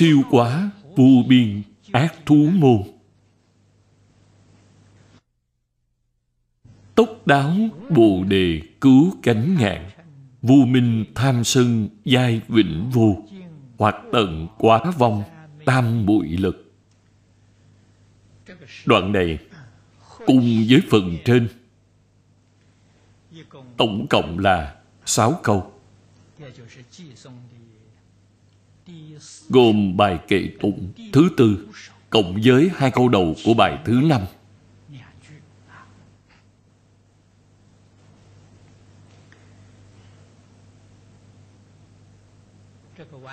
siêu quá, vô biên, ác thú môn. Tốc đáo, bồ đề cứu cánh ngạn. Vô minh tham sân, giai vĩnh vô. Hoặc tận quá vong, tam bụi lực. Đoạn này, cùng với phần trên. Tổng cộng là sáu câu gồm bài kệ tụng thứ tư, cộng với hai câu đầu của bài thứ năm.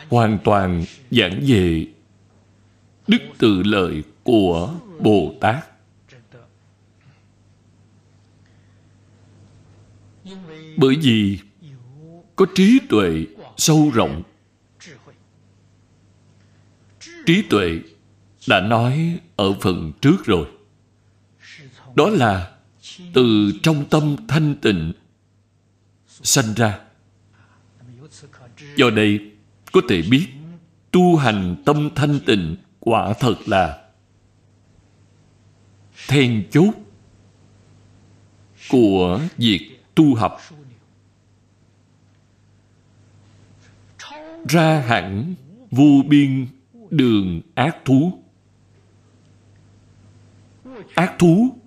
Hoàn toàn giảng về đức tự lợi của bồ tát. Bởi vì có trí tuệ sâu rộng trí tuệ đã nói ở phần trước rồi. Đó là từ trong tâm thanh tịnh sanh ra. Do đây có thể biết tu hành tâm thanh tịnh quả thật là then chốt của việc tu học. Ra hẳn vô biên đường ác thú. Ác thú.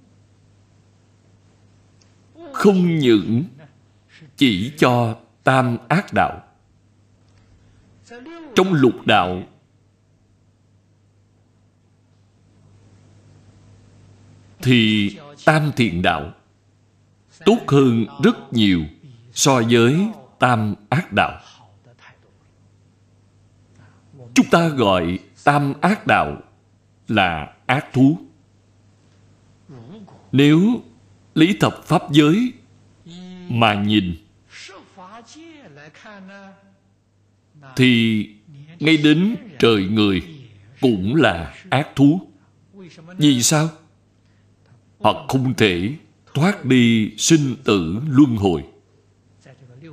Không những chỉ cho tam ác đạo. Trong lục đạo, thì tam thiện đạo tốt hơn rất nhiều so với tam ác đạo chúng ta gọi tam ác đạo là ác thú. Nếu lý thập pháp giới mà nhìn, thì ngay đến trời người cũng là ác thú. Vì sao? Họ không thể thoát đi sinh tử luân hồi.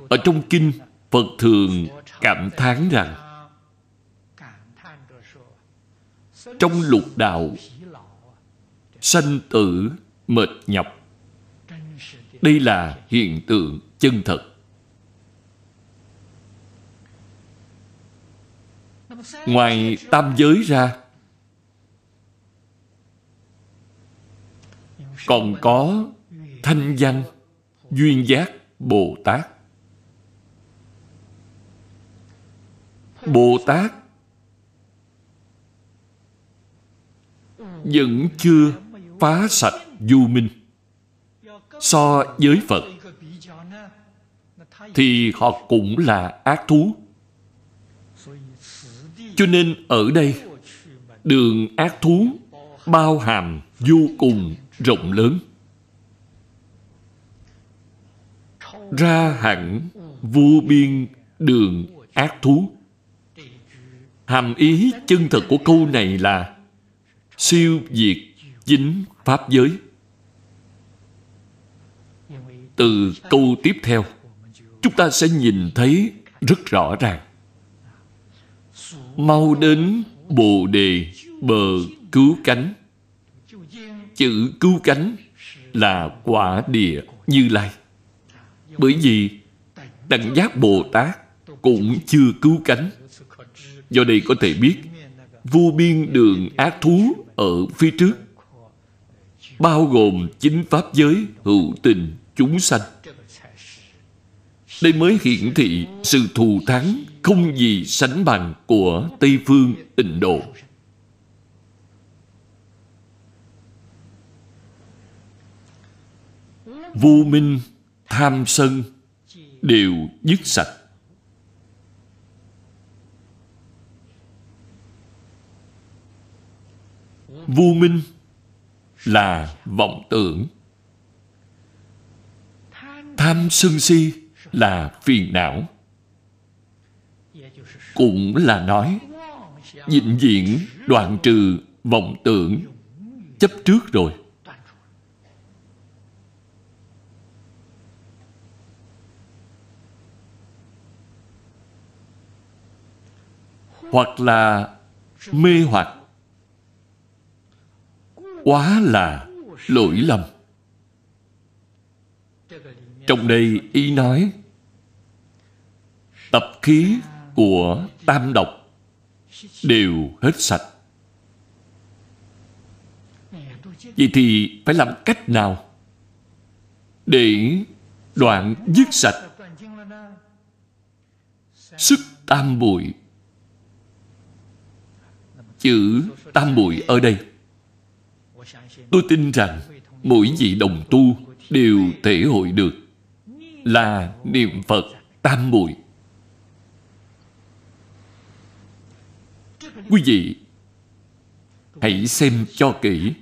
Ở trong kinh phật thường cảm thán rằng trong lục đạo, sanh tử, mệt nhọc. Đây là hiện tượng chân thật. Ngoài tam giới ra, còn có thanh văn, duyên giác, bồ tát. Bồ tát vẫn chưa phá sạch du minh. So với phật, thì họ cũng là ác thú. Cho nên ở đây, đường ác thú bao hàm vô cùng rộng lớn. Ra hẳn vô biên đường ác thú. Hàm ý chân thật của câu này là siêu diệt chính pháp giới. Từ câu tiếp theo, chúng ta sẽ nhìn thấy rất rõ ràng. Mau đến bồ đề bờ cứu cánh. Chữ cứu cánh là quả địa như lai. Bởi vì đẳng giác bồ tát cũng chưa cứu cánh. Do đây có thể biết, vô biên đường ác thú ở phía trước bao gồm chính pháp giới hữu tình chúng sanh đây mới hiển thị sự thù thắng không gì sánh bằng của Tây Phương Tịnh Độ. Vô minh, tham sân đều dứt sạch. Vô minh là vọng tưởng. Tham sân si là phiền não cũng là nói, vĩnh viễn đoạn trừ vọng tưởng chấp trước rồi hoặc là mê hoặc quá là lỗi lầm. Trong đây ý nói, tập khí của tam độc đều hết sạch. Vậy thì phải làm cách nào để đoạn dứt sạch sức tam bụi? Chữ tam bụi ở đây tôi tin rằng mỗi vị đồng tu đều thể hội được là niệm phật tam muội. Quý vị hãy xem cho kỹ.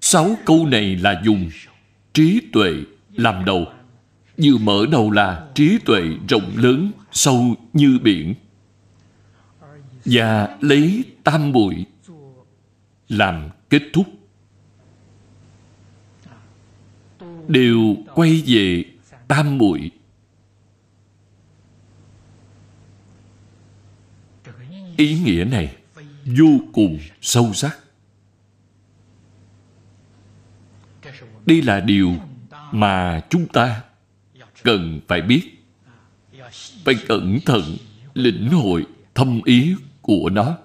Sáu câu này là dùng trí tuệ làm đầu. Vừa mở đầu là trí tuệ rộng lớn sâu như biển. Và lấy tam muội làm kết thúc. Đều quay về tam bụi ý nghĩa này vô cùng sâu sắc. Đây là điều mà chúng ta cần phải biết. Phải cẩn thận lĩnh hội thâm ý của nó.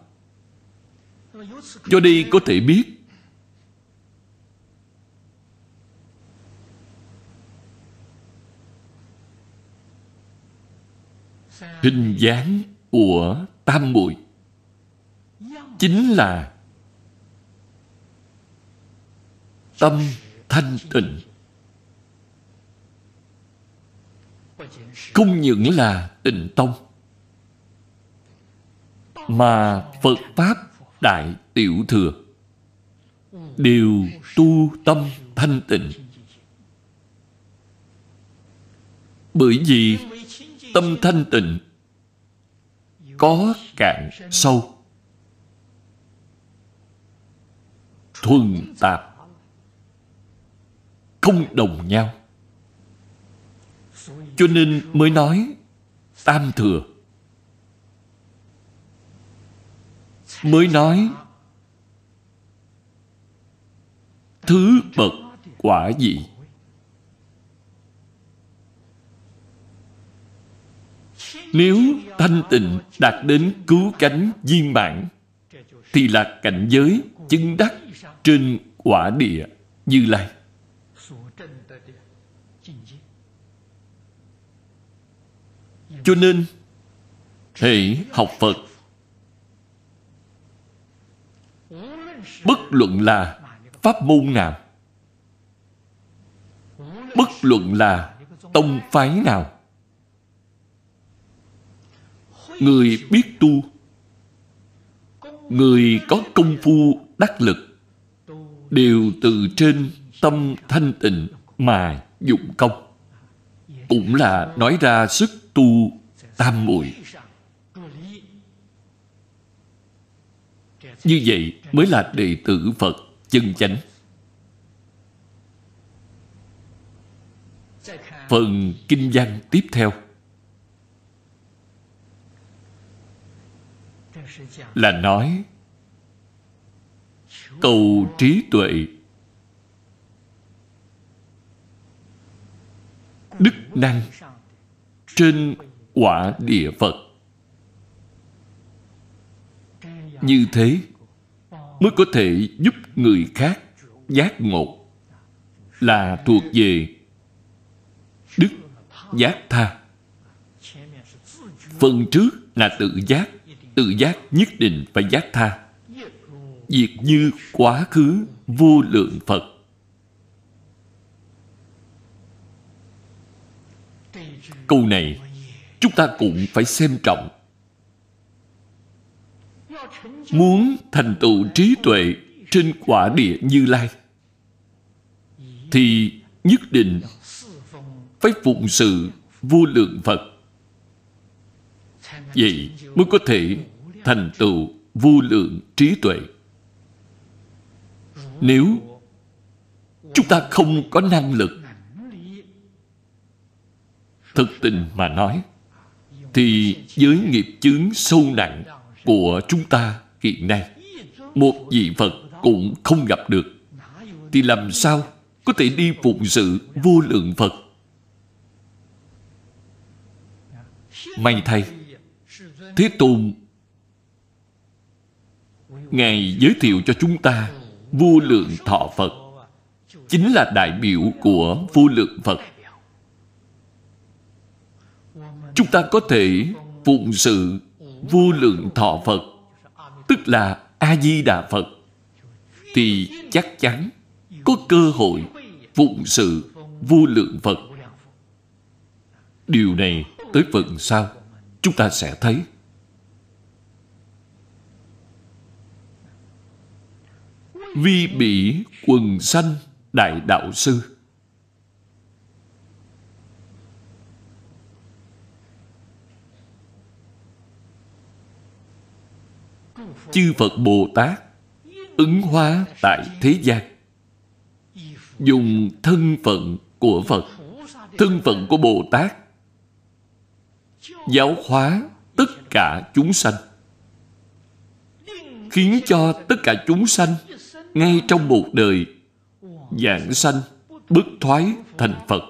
Do đây có thể biết hình dáng của tam muội chính là tâm thanh tịnh. Không những là tịnh tông, mà phật pháp đại tiểu thừa đều tu tâm thanh tịnh. Bởi vì tâm thanh tịnh có cạn sâu. Thuần tạp. Không đồng nhau. Cho nên mới nói tam thừa. Mới nói thứ bậc quả gì nếu thanh tịnh đạt đến cứu cánh viên mãn, thì là cảnh giới chứng đắc trên quả địa như lai. Cho nên, hệ học phật, bất luận là pháp môn nào, bất luận là tông phái nào người biết tu. Người có công phu, đắc lực, đều từ trên tâm thanh tịnh mà dụng công. Cũng là nói ra sức tu tam muội. Như vậy mới là đệ tử phật chân chánh. Phần kinh văn tiếp theo. Là nói, cầu trí tuệ. Đức năng trên quả địa phật. Như thế mới có thể giúp người khác giác ngộ là thuộc về đức giác tha. Phần trước là tự giác tự giác nhất định phải giác tha. Việc như quá khứ vô lượng phật. Câu này chúng ta cũng phải xem trọng. Muốn thành tựu trí tuệ trên quả địa như lai, thì nhất định phải phụng sự vô lượng phật vậy mới có thể thành tựu vô lượng trí tuệ. Nếu chúng ta không có năng lực thực tình mà nói, thì với nghiệp chướng sâu nặng của chúng ta hiện nay, một vị Phật cũng không gặp được. Thì làm sao có thể đi phụng sự vô lượng Phật? May thay Thế Tôn, Ngài giới thiệu cho chúng ta vô lượng thọ Phật chính là đại biểu của vô lượng Phật. Chúng ta có thể phụng sự vô lượng thọ Phật, tức là A-di-đà Phật thì chắc chắn có cơ hội phụng sự vô lượng Phật. Điều này tới phần sau, chúng ta sẽ thấy. Vi bỉ quần sanh Đại Đạo Sư. Chư Phật Bồ Tát ứng hóa tại thế gian. Dùng thân phận của Phật, thân phận của Bồ Tát, giáo hóa tất cả chúng sanh, khiến cho tất cả chúng sanh ngay trong một đời giảng sanh bước thoái thành Phật.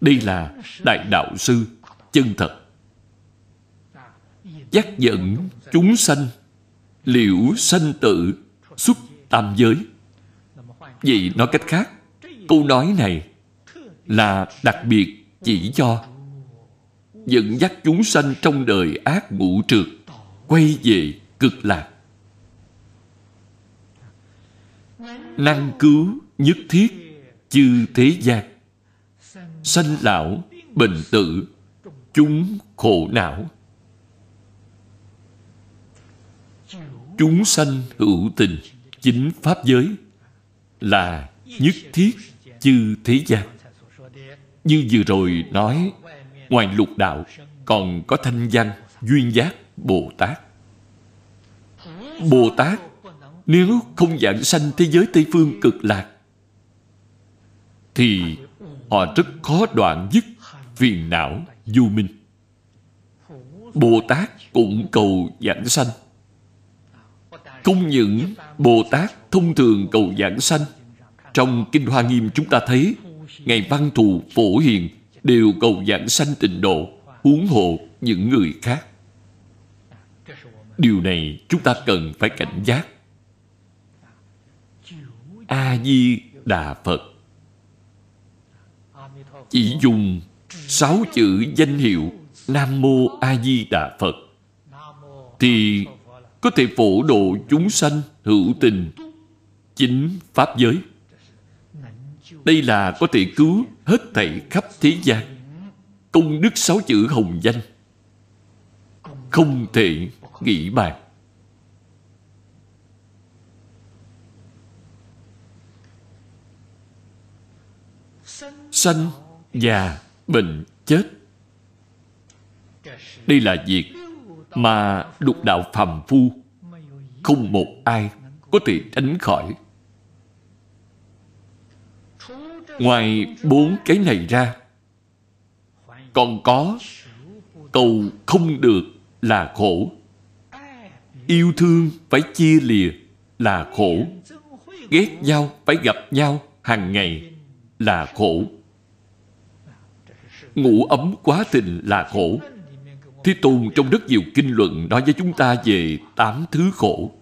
Đây là Đại Đạo Sư chân thật. Dắt dẫn chúng sanh liễu sanh tự xuất tam giới. Vậy nói cách khác, câu nói này là đặc biệt chỉ cho dẫn dắt chúng sanh trong đời ác ngũ trượt quay về cực lạc năng cứu nhất thiết chư thế gian. Sanh lão bệnh tử, chúng khổ não. Chúng sanh hữu tình chính pháp giới là nhất thiết chư thế gian. Như vừa rồi nói, ngoài lục đạo còn có thanh văn duyên giác bồ tát. Bồ tát nếu không giảng sanh thế giới Tây Phương cực lạc, Thì họ rất khó đoạn dứt phiền não du minh. Bồ Tát cũng cầu giảng sanh. Không những Bồ Tát thông thường cầu giảng sanh, Trong Kinh Hoa Nghiêm chúng ta thấy Ngày Văn Thù Phổ Hiền Đều cầu giảng sanh tịnh độ, Huống hộ những người khác. Điều này chúng ta cần phải cảnh giác. A-di-đà Phật. Chỉ dùng sáu chữ danh hiệu Nam Mô A-di-đà Phật Thì có thể phổ độ chúng sanh hữu tình, chính Pháp giới. Đây là có thể cứu hết thảy khắp thế gian, Công đức sáu chữ hồng danh. Không thể nghĩ bàn. Sanh, già, bệnh, chết. Đây là việc mà lục đạo phàm phu không một ai có thể tránh khỏi. Ngoài bốn cái này ra, còn có cầu không được là khổ. Yêu thương phải chia lìa là khổ. Ghét nhau phải gặp nhau hàng ngày là khổ ngủ ấm quá tình là khổ Thế Tôn trong rất nhiều kinh luận nói với chúng ta về tám thứ khổ.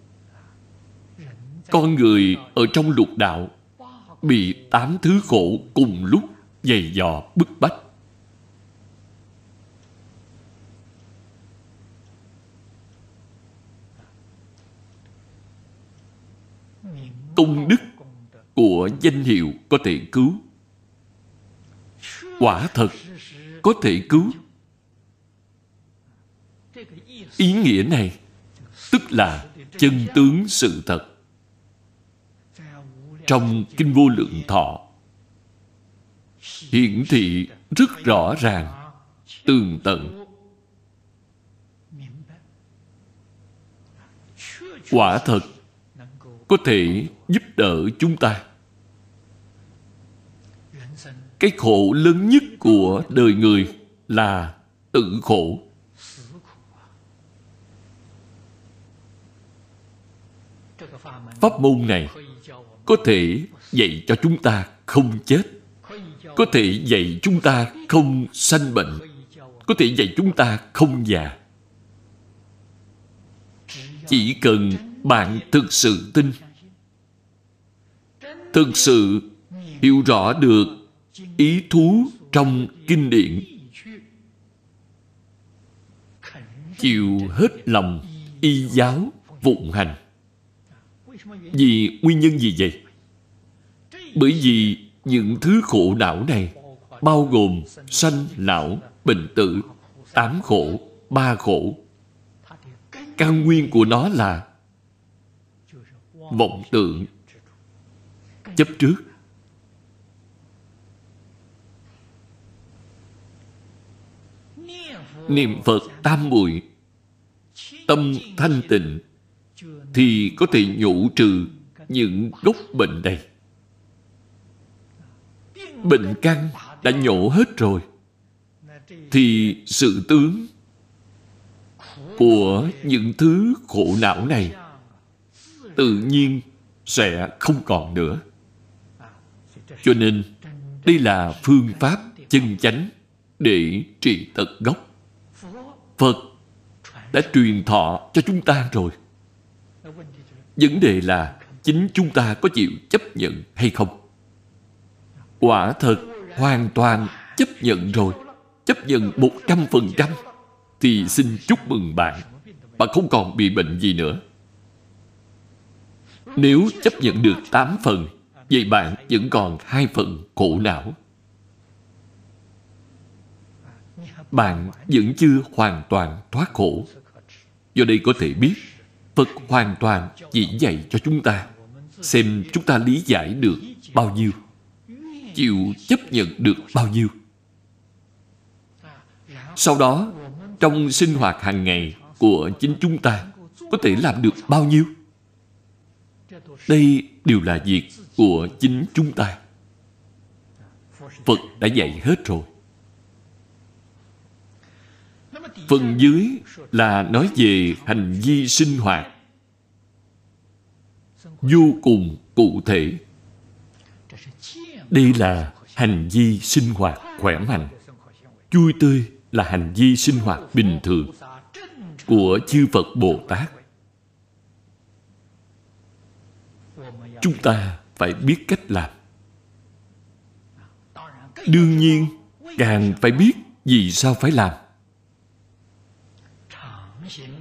Con người ở trong lục đạo bị tám thứ khổ cùng lúc dày dò bức bách. Công đức của danh hiệu có thể cứu. Quả thật có thể cứu. Ý nghĩa này tức là chân tướng sự thật. Trong Kinh Vô Lượng Thọ hiển thị rất rõ ràng, tường tận. Quả thật có thể giúp đỡ chúng ta cái khổ lớn nhất của đời người là tự khổ. Pháp môn này có thể dạy cho chúng ta không chết, có thể dạy chúng ta không sanh bệnh, có thể dạy chúng ta không già. Chỉ cần bạn thực sự tin, thực sự hiểu rõ được ý thú trong kinh điển. Chịu hết lòng y giáo phụng hành. Vì nguyên nhân gì vậy? Bởi vì những thứ khổ não này bao gồm sanh lão bệnh tử, tám khổ, ba khổ. Căn nguyên của nó là vọng tượng chấp trước. Niệm phật tam muội, tâm thanh tịnh, thì có thể nhổ trừ những gốc bệnh này. Bệnh căn đã nhổ hết rồi, thì sự tướng của những thứ khổ não này tự nhiên sẽ không còn nữa. Cho nên đây là phương pháp chân chánh để trị tật gốc phật đã truyền thọ cho chúng ta rồi. Vấn đề là chính chúng ta có chịu chấp nhận hay không? Quả thật, hoàn toàn chấp nhận rồi. Chấp nhận một trăm phần trăm thì xin chúc mừng bạn. Bạn không còn bị bệnh gì nữa. Nếu chấp nhận được tám phần, vậy bạn vẫn còn hai phần khổ não. Bạn vẫn chưa hoàn toàn thoát khổ. Do đây có thể biết, phật hoàn toàn chỉ dạy cho chúng ta, xem chúng ta lý giải được bao nhiêu, chịu chấp nhận được bao nhiêu. Sau đó, trong sinh hoạt hàng ngày của chính chúng ta, có thể làm được bao nhiêu? Đây đều là việc của chính chúng ta. Phật đã dạy hết rồi. Phần dưới là nói về hành vi sinh hoạt vô cùng cụ thể đây là hành vi sinh hoạt khỏe mạnh vui tươi là hành vi sinh hoạt bình thường của chư Phật Bồ Tát. Chúng ta phải biết cách làm. Đương nhiên, càng phải biết vì sao phải làm.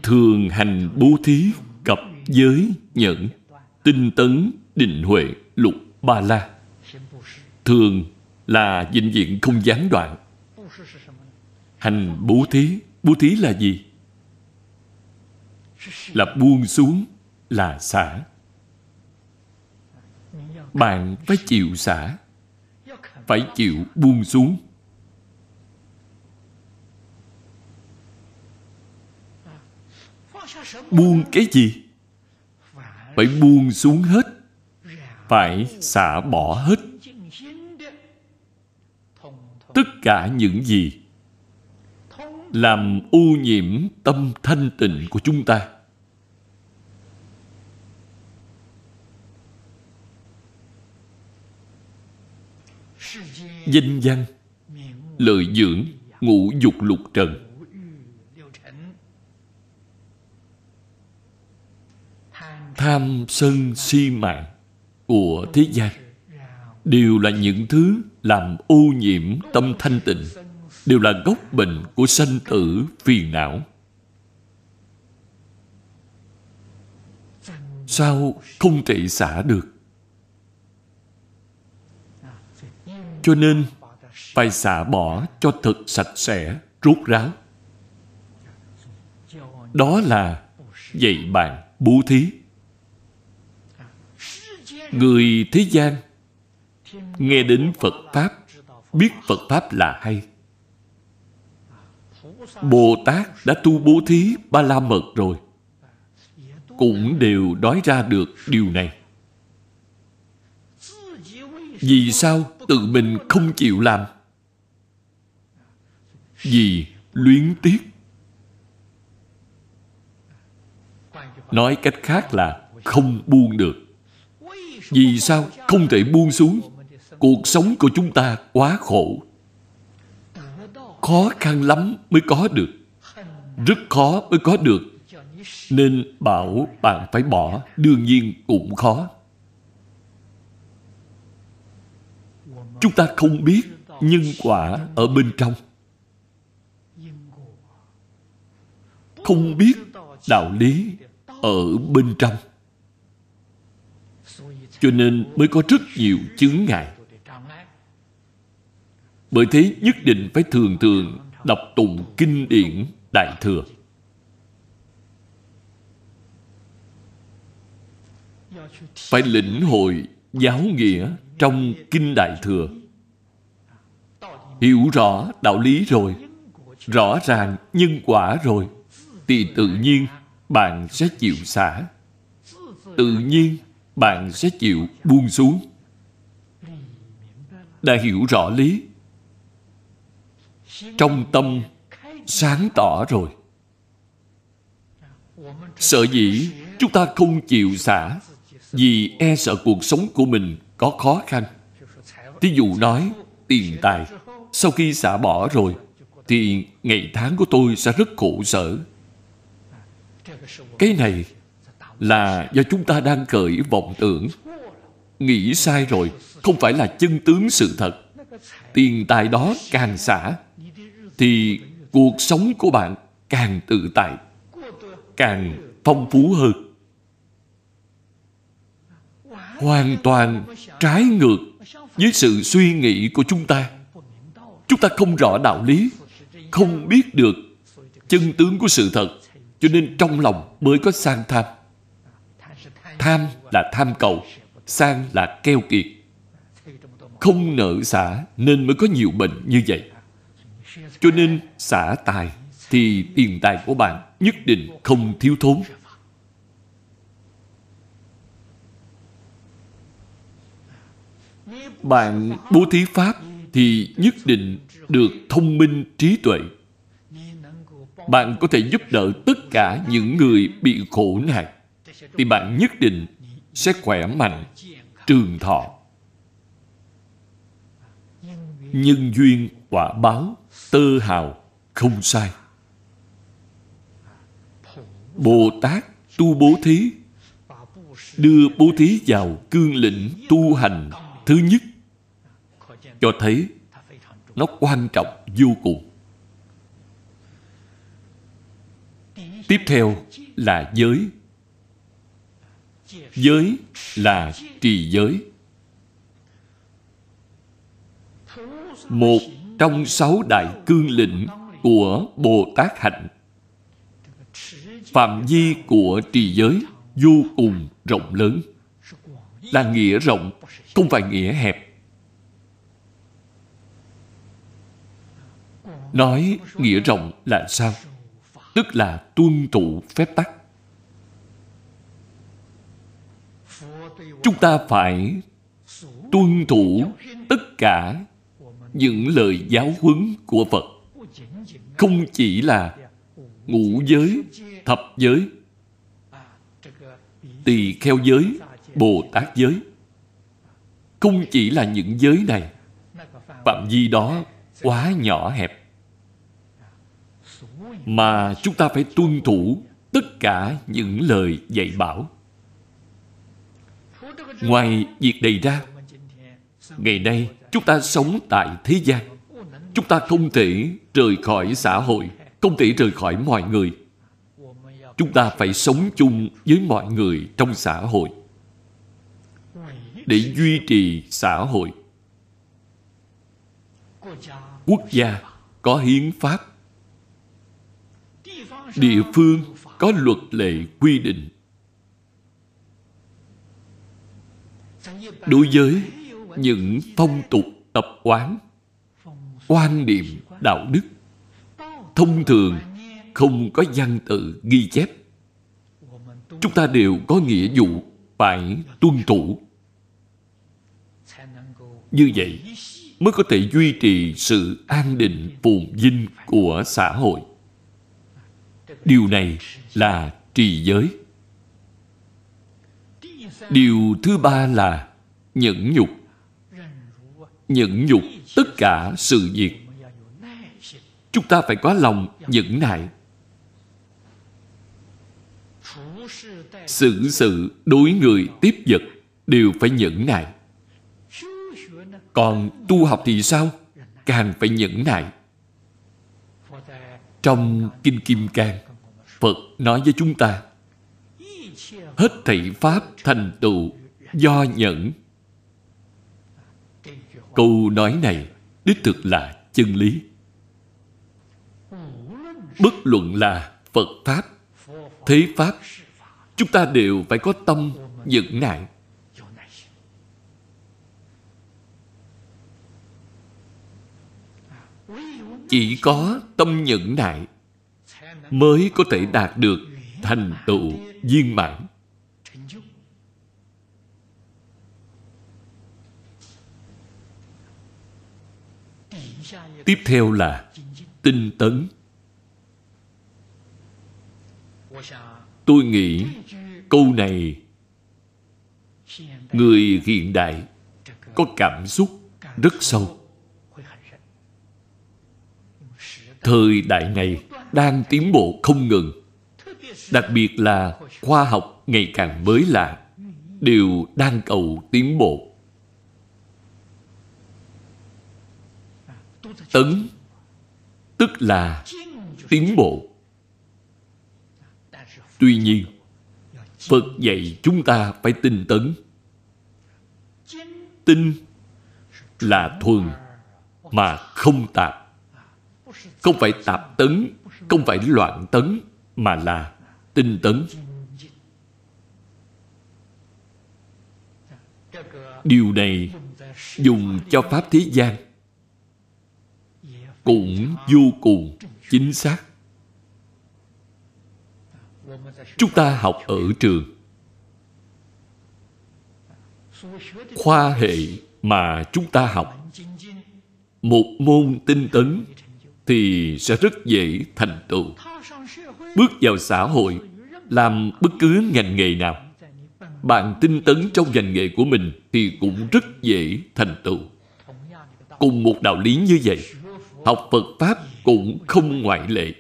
Thường hành bố thí, cập giới, nhẫn, tinh tấn, định huệ, lục, ba la. Thường là vĩnh viễn không gián đoạn. Hành bố thí bố thí là gì? Là buông xuống là xả. Bạn phải chịu xả phải chịu buông xuống. Buông cái gì? Phải buông xuống hết. Phải xả bỏ hết. Tất cả những gì làm ô nhiễm tâm thanh tịnh của chúng ta. Danh văn, lợi dưỡng, ngũ dục lục trần. Tham sân si mạng của thế gian. Đều là những thứ làm ô nhiễm tâm thanh tịnh, đều là gốc bệnh của sanh tử phiền não. Sao không thể xả được? Cho nên phải xả bỏ cho thật sạch sẽ, rốt ráo. Đó là dạy bạn bố thí người thế gian nghe đến phật pháp, biết phật pháp là hay Bồ Tát đã tu bố thí ba la mật rồi, cũng đều nói ra được điều này. Vì sao tự mình không chịu làm? Vì luyến tiếc. Nói cách khác là không buông được. Vì sao không thể buông xuống? Cuộc sống của chúng ta quá khổ. Khó khăn lắm mới có được. Rất khó mới có được. Nên bảo bạn phải bỏ, đương nhiên cũng khó. Chúng ta không biết nhân quả ở bên trong. Không biết đạo lý ở bên trong. Cho nên mới có rất nhiều chướng ngại. Bởi thế nhất định phải thường thường đọc tụng kinh điển Đại Thừa. Phải lĩnh hội giáo nghĩa trong Kinh Đại Thừa. Hiểu rõ đạo lý rồi, rõ ràng nhân quả rồi, thì tự nhiên bạn sẽ chịu xả. Tự nhiên bạn sẽ chịu buông xuống. Đã hiểu rõ lý. Trong tâm sáng tỏ rồi. Sợ dĩ chúng ta không chịu xả, vì e sợ cuộc sống của mình có khó khăn. Thí dụ nói, tiền tài sau khi xả bỏ rồi, thì ngày tháng của tôi sẽ rất khổ sở. Cái này là do chúng ta đang cởi vọng tưởng. Nghĩ sai rồi, không phải là chân tướng sự thật. Tiền tài đó càng xả, thì cuộc sống của bạn càng tự tại, càng phong phú hơn. Hoàn toàn trái ngược với sự suy nghĩ của chúng ta. Chúng ta không rõ đạo lý, không biết được chân tướng của sự thật, cho nên trong lòng mới có sang tham. Tham là tham cầu, sang là keo kiệt. Không nợ xả nên mới có nhiều bệnh như vậy. Cho nên xả tài thì tiền tài của bạn nhất định không thiếu thốn. Bạn bố thí Pháp thì nhất định được thông minh trí tuệ. Bạn có thể giúp đỡ tất cả những người bị khổ nạn thì bạn nhất định sẽ khỏe mạnh, trường thọ. Nhân duyên quả báo, tơ hào, không sai. Bồ Tát tu bố thí, đưa bố thí vào cương lĩnh tu hành thứ nhất, cho thấy nó quan trọng vô cùng. Tiếp theo là giới Giới là trì giới. Một trong sáu đại cương lĩnh của Bồ Tát Hạnh. Phạm vi của trì giới vô cùng rộng lớn. Là nghĩa rộng, không phải nghĩa hẹp. Nói nghĩa rộng là sao? Tức là tuân thủ phép tắc. Chúng ta phải tuân thủ tất cả những lời giáo huấn của Phật. Không chỉ là ngũ giới, thập giới, tỳ kheo giới, Bồ Tát giới. Không chỉ là những giới này, phạm vi đó quá nhỏ hẹp. Mà chúng ta phải tuân thủ tất cả những lời dạy bảo. Ngoài việc này ra, ngày nay chúng ta sống tại thế gian. Chúng ta không thể rời khỏi xã hội, không thể rời khỏi mọi người. Chúng ta phải sống chung với mọi người trong xã hội để duy trì xã hội. Quốc gia có hiến pháp, địa phương có luật lệ quy định đối với những phong tục tập quán, quan niệm đạo đức, thông thường không có văn tự ghi chép. Chúng ta đều có nghĩa vụ phải tuân thủ. Như vậy mới có thể duy trì sự an định phồn vinh của xã hội. Điều này là trì giới điều thứ ba là nhẫn nhục. Nhẫn nhục tất cả sự việc. Chúng ta phải có lòng nhẫn nại. Xử sự đối người tiếp vật đều phải nhẫn nại. Còn tu học thì sao? Càng phải nhẫn nại. Trong kinh kim cang, phật nói với chúng ta hết thảy pháp thành tựu do nhẫn. Câu nói này đích thực là chân lý. Bất luận là phật pháp, thế pháp, chúng ta đều phải có tâm nhẫn nại. Chỉ có tâm nhẫn nại mới có thể đạt được thành tựu viên mãn. Tiếp theo là tinh tấn. Tôi nghĩ câu này, người hiện đại có cảm xúc rất sâu. Thời đại này đang tiến bộ không ngừng, đặc biệt là khoa học ngày càng mới lạ, đều đang cầu tiến bộ. Tấn, tức là tiến bộ. Tuy nhiên, phật dạy chúng ta phải tinh tấn. Tinh là thuần mà không tạp. Không phải tạp tấn, không phải loạn tấn mà là tinh tấn. Điều này dùng cho pháp thế gian cũng vô cùng chính xác. Chúng ta học ở trường. Khoa hệ mà chúng ta học, một môn tinh tấn thì sẽ rất dễ thành tựu. Bước vào xã hội, làm bất cứ ngành nghề nào. Bạn tinh tấn trong ngành nghề của mình thì cũng rất dễ thành tựu. Cùng một đạo lý như vậy học phật pháp cũng không ngoại lệ.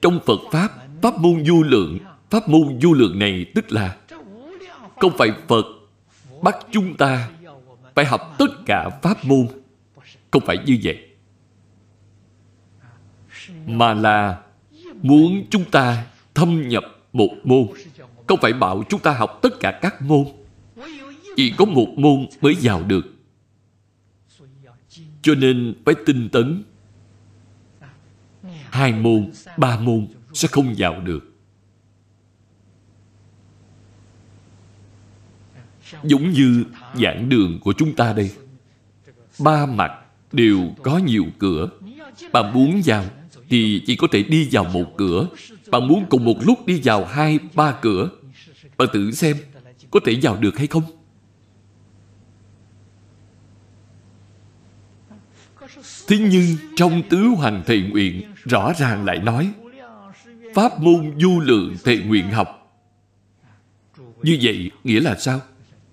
Trong phật pháp pháp môn du lượng, pháp môn du lượng này tức là không phải phật bắt chúng ta phải học tất cả pháp môn. Không phải như vậy. Mà là muốn chúng ta thâm nhập một môn, không phải bảo chúng ta học tất cả các môn. Chỉ có một môn mới vào được cho nên phải tinh tấn. Hai môn, ba môn sẽ không vào được. Giống như giảng đường của chúng ta đây, ba mặt đều có nhiều cửa. Bạn muốn vào thì chỉ có thể đi vào một cửa. Bạn muốn cùng một lúc đi vào hai, ba cửa. Bạn tự xem có thể vào được hay không? Thế nhưng trong tứ hoàng thệ nguyện, rõ ràng lại nói, pháp môn du lượng thệ nguyện học. Như vậy nghĩa là sao?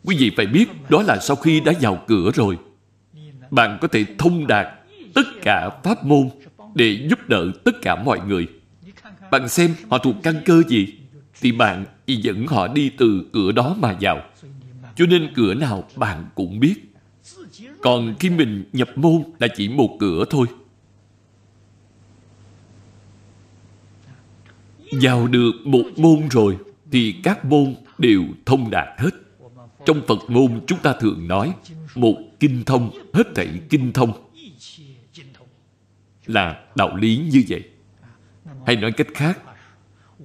Quý vị phải biết, đó là sau khi đã vào cửa rồi. Bạn có thể thông đạt tất cả pháp môn để giúp đỡ tất cả mọi người. Bạn xem họ thuộc căn cơ gì, thì bạn chỉ dẫn họ đi từ cửa đó mà vào. Cho nên cửa nào bạn cũng biết còn khi mình nhập môn là chỉ một cửa thôi. Vào được một môn rồi thì các môn đều thông đạt hết. Trong phật môn chúng ta thường nói, một kinh thông hết thảy kinh thông. Là đạo lý như vậy. Hay nói cách khác,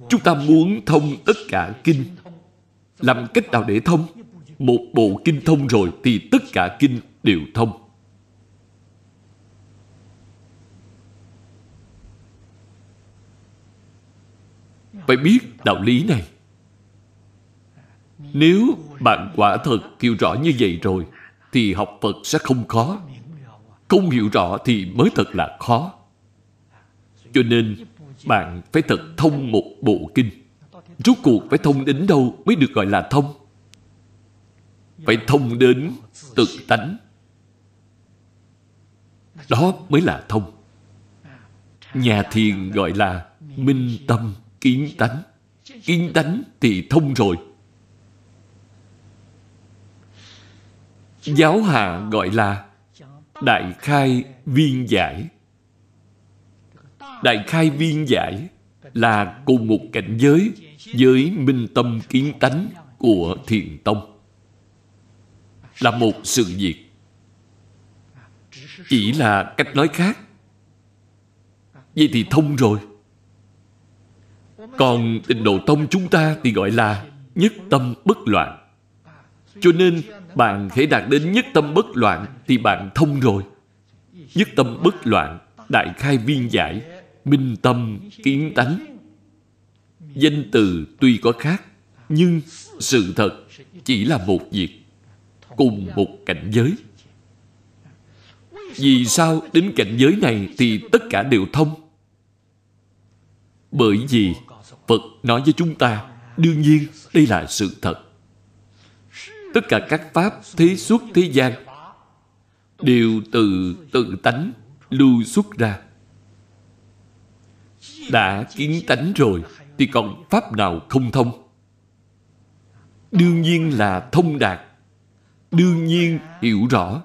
chúng ta muốn thông tất cả kinh. Làm cách nào để thông? Một bộ kinh thông rồi thì tất cả kinh đều thông. Phải biết đạo lý này. Nếu bạn quả thật hiểu rõ như vậy rồi, thì học phật sẽ không khó. Không hiểu rõ thì mới thật là khó. Cho nên bạn phải thật thông một bộ kinh. Rốt cuộc phải thông đến đâu mới được gọi là thông? Phải thông đến tự tánh đó mới là thông. Nhà thiền gọi là minh tâm kiến tánh kiến tánh thì thông rồi. Giáo hạ gọi là đại khai viên giải. Đại khai viên giải là cùng một cảnh giới với minh tâm kiến tánh của thiền tông. Là một sự việc chỉ là cách nói khác. Vậy thì thông rồi. Còn tịnh độ tông chúng ta thì gọi là nhất tâm bất loạn. Cho nên bạn hãy đạt đến nhất tâm bất loạn thì bạn thông rồi. Nhất tâm bất loạn, đại khai viên giải, minh tâm kiến tánh. Danh từ tuy có khác, nhưng sự thật chỉ là một việc cùng một cảnh giới vì sao đến cảnh giới này thì tất cả đều thông? Bởi vì phật nói với chúng ta, đương nhiên đây là sự thật. Tất cả các pháp thế xuất thế gian đều từ tự tánh lưu xuất ra. Đã kiến tánh rồi thì còn pháp nào không thông? Đương nhiên là thông đạt, đương nhiên hiểu rõ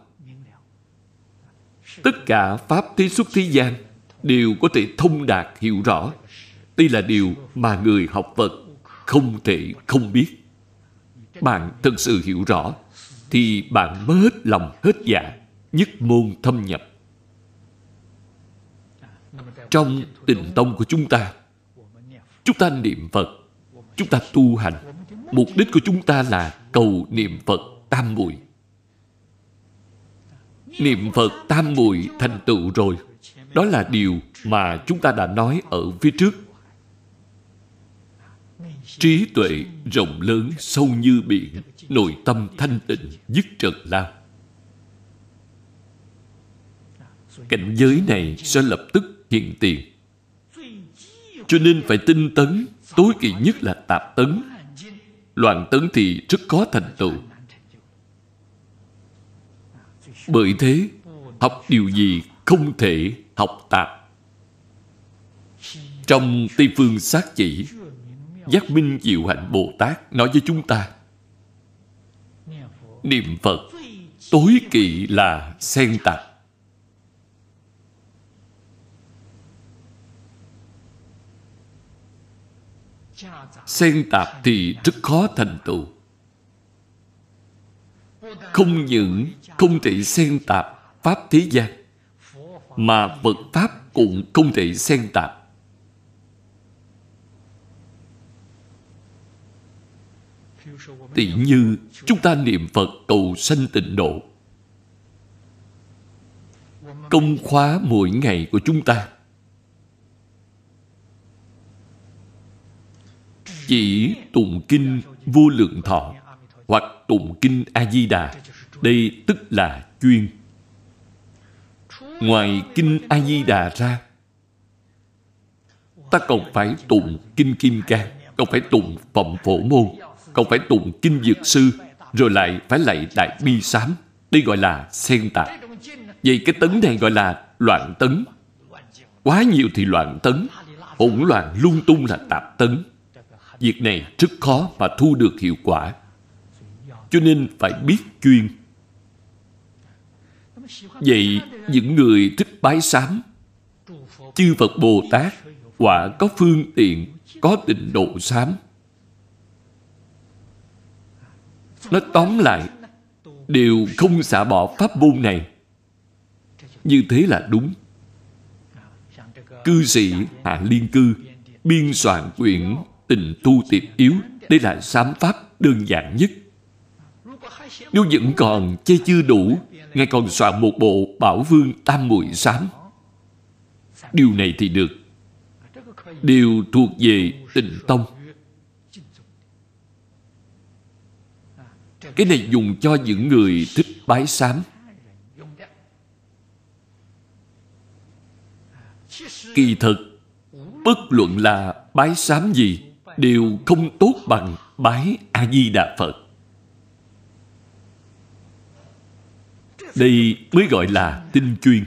tất cả pháp thế xuất thế gian đều có thể thông đạt hiểu rõ. Đây là điều mà người học phật không thể không biết. Bạn thật sự hiểu rõ thì bạn mới hết lòng hết dạ nhất môn thâm nhập. Trong tình tông của chúng ta chúng ta niệm phật, chúng ta tu hành. Mục đích của chúng ta là cầu niệm phật tam muội niệm phật tam muội thành tựu rồi. Đó là điều mà chúng ta đã nói ở phía trước. Trí tuệ rộng lớn sâu như biển, nội tâm thanh tịnh dứt trần lao cảnh giới này sẽ lập tức hiện tiền. Cho nên phải tinh tấn, tối kỵ nhất là tạp tấn. Loạn tấn thì rất khó thành tựu bởi thế, học điều gì không thể học tạp trong tây phương sát chỉ, giác minh diệu hạnh bồ tát nói với chúng ta, niệm phật tối kỵ là xen tạp xen tạp thì rất khó thành tựu không những không thể xen tạp pháp thế gian, mà Phật Pháp cũng không thể xen tạp. Tỷ như chúng ta niệm Phật cầu sanh tịnh độ. Công khóa mỗi ngày của chúng ta chỉ tụng kinh vô lượng thọ hoặc tụng kinh a di đà đây tức là chuyên. Ngoài kinh a di đà ra, ta còn phải tụng kinh kim cang, còn phải tụng phẩm phổ môn, còn phải tụng kinh dược sư, rồi lại phải lạy đại bi sám. Đây gọi là xen tạp vậy cái tấn này gọi là loạn tấn. Quá nhiều thì loạn tấn, hỗn loạn lung tung là tạp tấn. Việc này rất khó mà thu được hiệu quả cho nên phải biết chuyên. Vậy những người thích bái sám, chư phật bồ tát, quả có phương tiện, có tịnh độ sám. Nó tóm lại, đều không xả bỏ pháp môn này. Như thế là đúng. Cư sĩ hạ liên cư biên soạn quyển tình tu tiệp yếu, đây là sám pháp đơn giản nhất nếu vẫn còn chê chưa đủ Ngài còn soạn một bộ Bảo Vương Tam Muội Sám Điều này thì được điều thuộc về tịnh tông. Cái này dùng cho những người thích bái sám. Kỳ thực, bất luận là bái sám gì, đều không tốt bằng bái A-di-đà Phật. Đây mới gọi là tinh chuyên.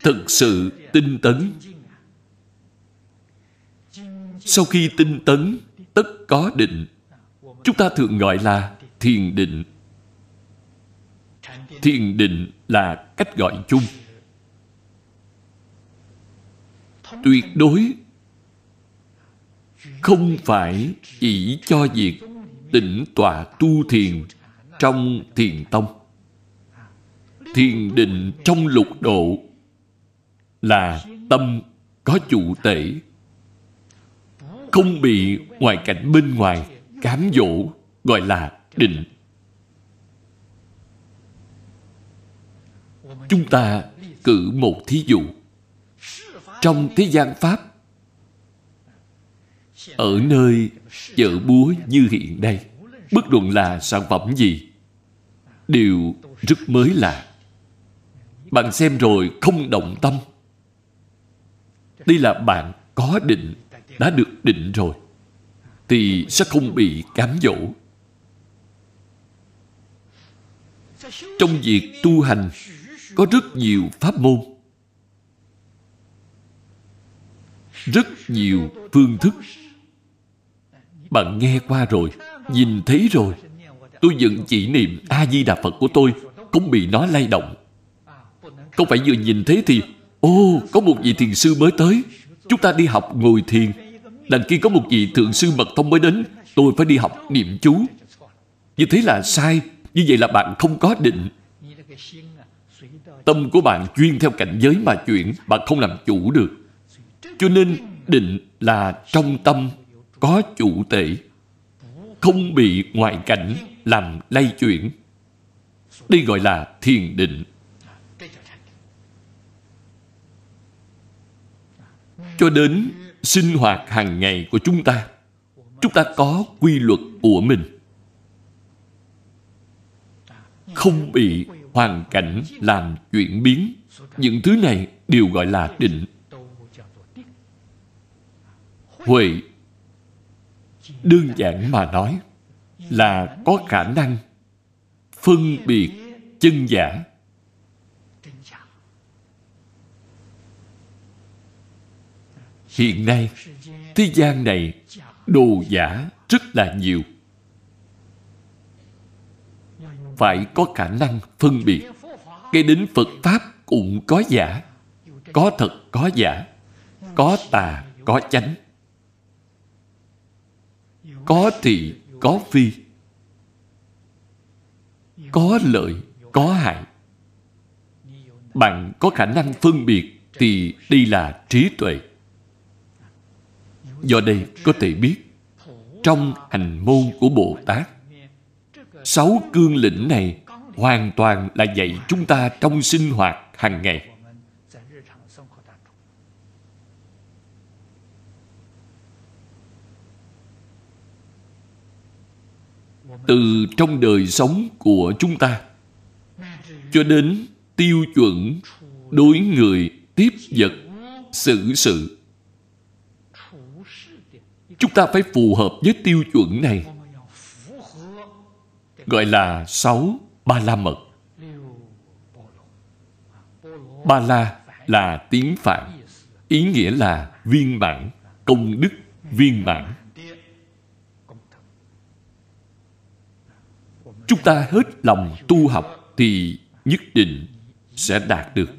Thật sự tinh tấn. Sau khi tinh tấn, tất có định. Chúng ta thường gọi là thiền định. Thiền định là cách gọi chung. Tuyệt đối không phải chỉ cho việc tĩnh tọa tu thiền trong thiền tông thiền định trong lục độ là tâm có chủ tể, không bị ngoại cảnh bên ngoài cám dỗ, gọi là định. Chúng ta cử một thí dụ. Trong thế gian pháp, ở nơi chợ búa như hiện đây bất luận là sản phẩm gì, đều rất mới lạ bạn xem rồi không động tâm. Đây là bạn có định, đã được định rồi, thì sẽ không bị cám dỗ. Trong việc tu hành, có rất nhiều pháp môn, rất nhiều phương thức. Bạn nghe qua rồi, nhìn thấy rồi. Tôi vẫn chỉ niệm a di đà phật của tôi, không bị nó lay động không phải vừa nhìn thấy thì Ô, có một vị thiền sư mới tới. Chúng ta đi học ngồi thiền. Đằng kia có một vị thượng sư mật thông mới đến. Tôi phải đi học niệm chú. Như thế là sai. Như vậy là bạn không có định. Tâm của bạn chuyên theo cảnh giới mà chuyển. Bạn không làm chủ được. Cho nên định là trong tâm Có chủ tể. Không bị ngoại cảnh Làm lay chuyển. Đây gọi là thiền định. Cho đến sinh hoạt hàng ngày của chúng ta chúng ta có quy luật của mình. Không bị hoàn cảnh làm chuyển biến, những thứ này đều gọi là định. Huệ, đơn giản mà nói là có khả năng phân biệt chân giả Hiện nay, thế gian này đồ giả rất là nhiều. Phải có khả năng phân biệt. Cái đến Phật Pháp cũng có giả. Có thật, có giả. Có tà, có chánh. Có thị, có phi. Có lợi, có hại. Bạn có khả năng phân biệt thì đây là trí tuệ. Do đây có thể biết, trong hành môn của Bồ Tát, sáu cương lĩnh này hoàn toàn là dạy chúng ta trong sinh hoạt hàng ngày. Từ trong đời sống của chúng ta, cho đến tiêu chuẩn đối người tiếp vật, xử sự Chúng ta phải phù hợp với tiêu chuẩn này. Gọi là sáu ba la mật. Ba la là tiếng Phạn. Ý nghĩa là viên mãn, công đức viên mãn. Chúng ta hết lòng tu học thì nhất định sẽ đạt được.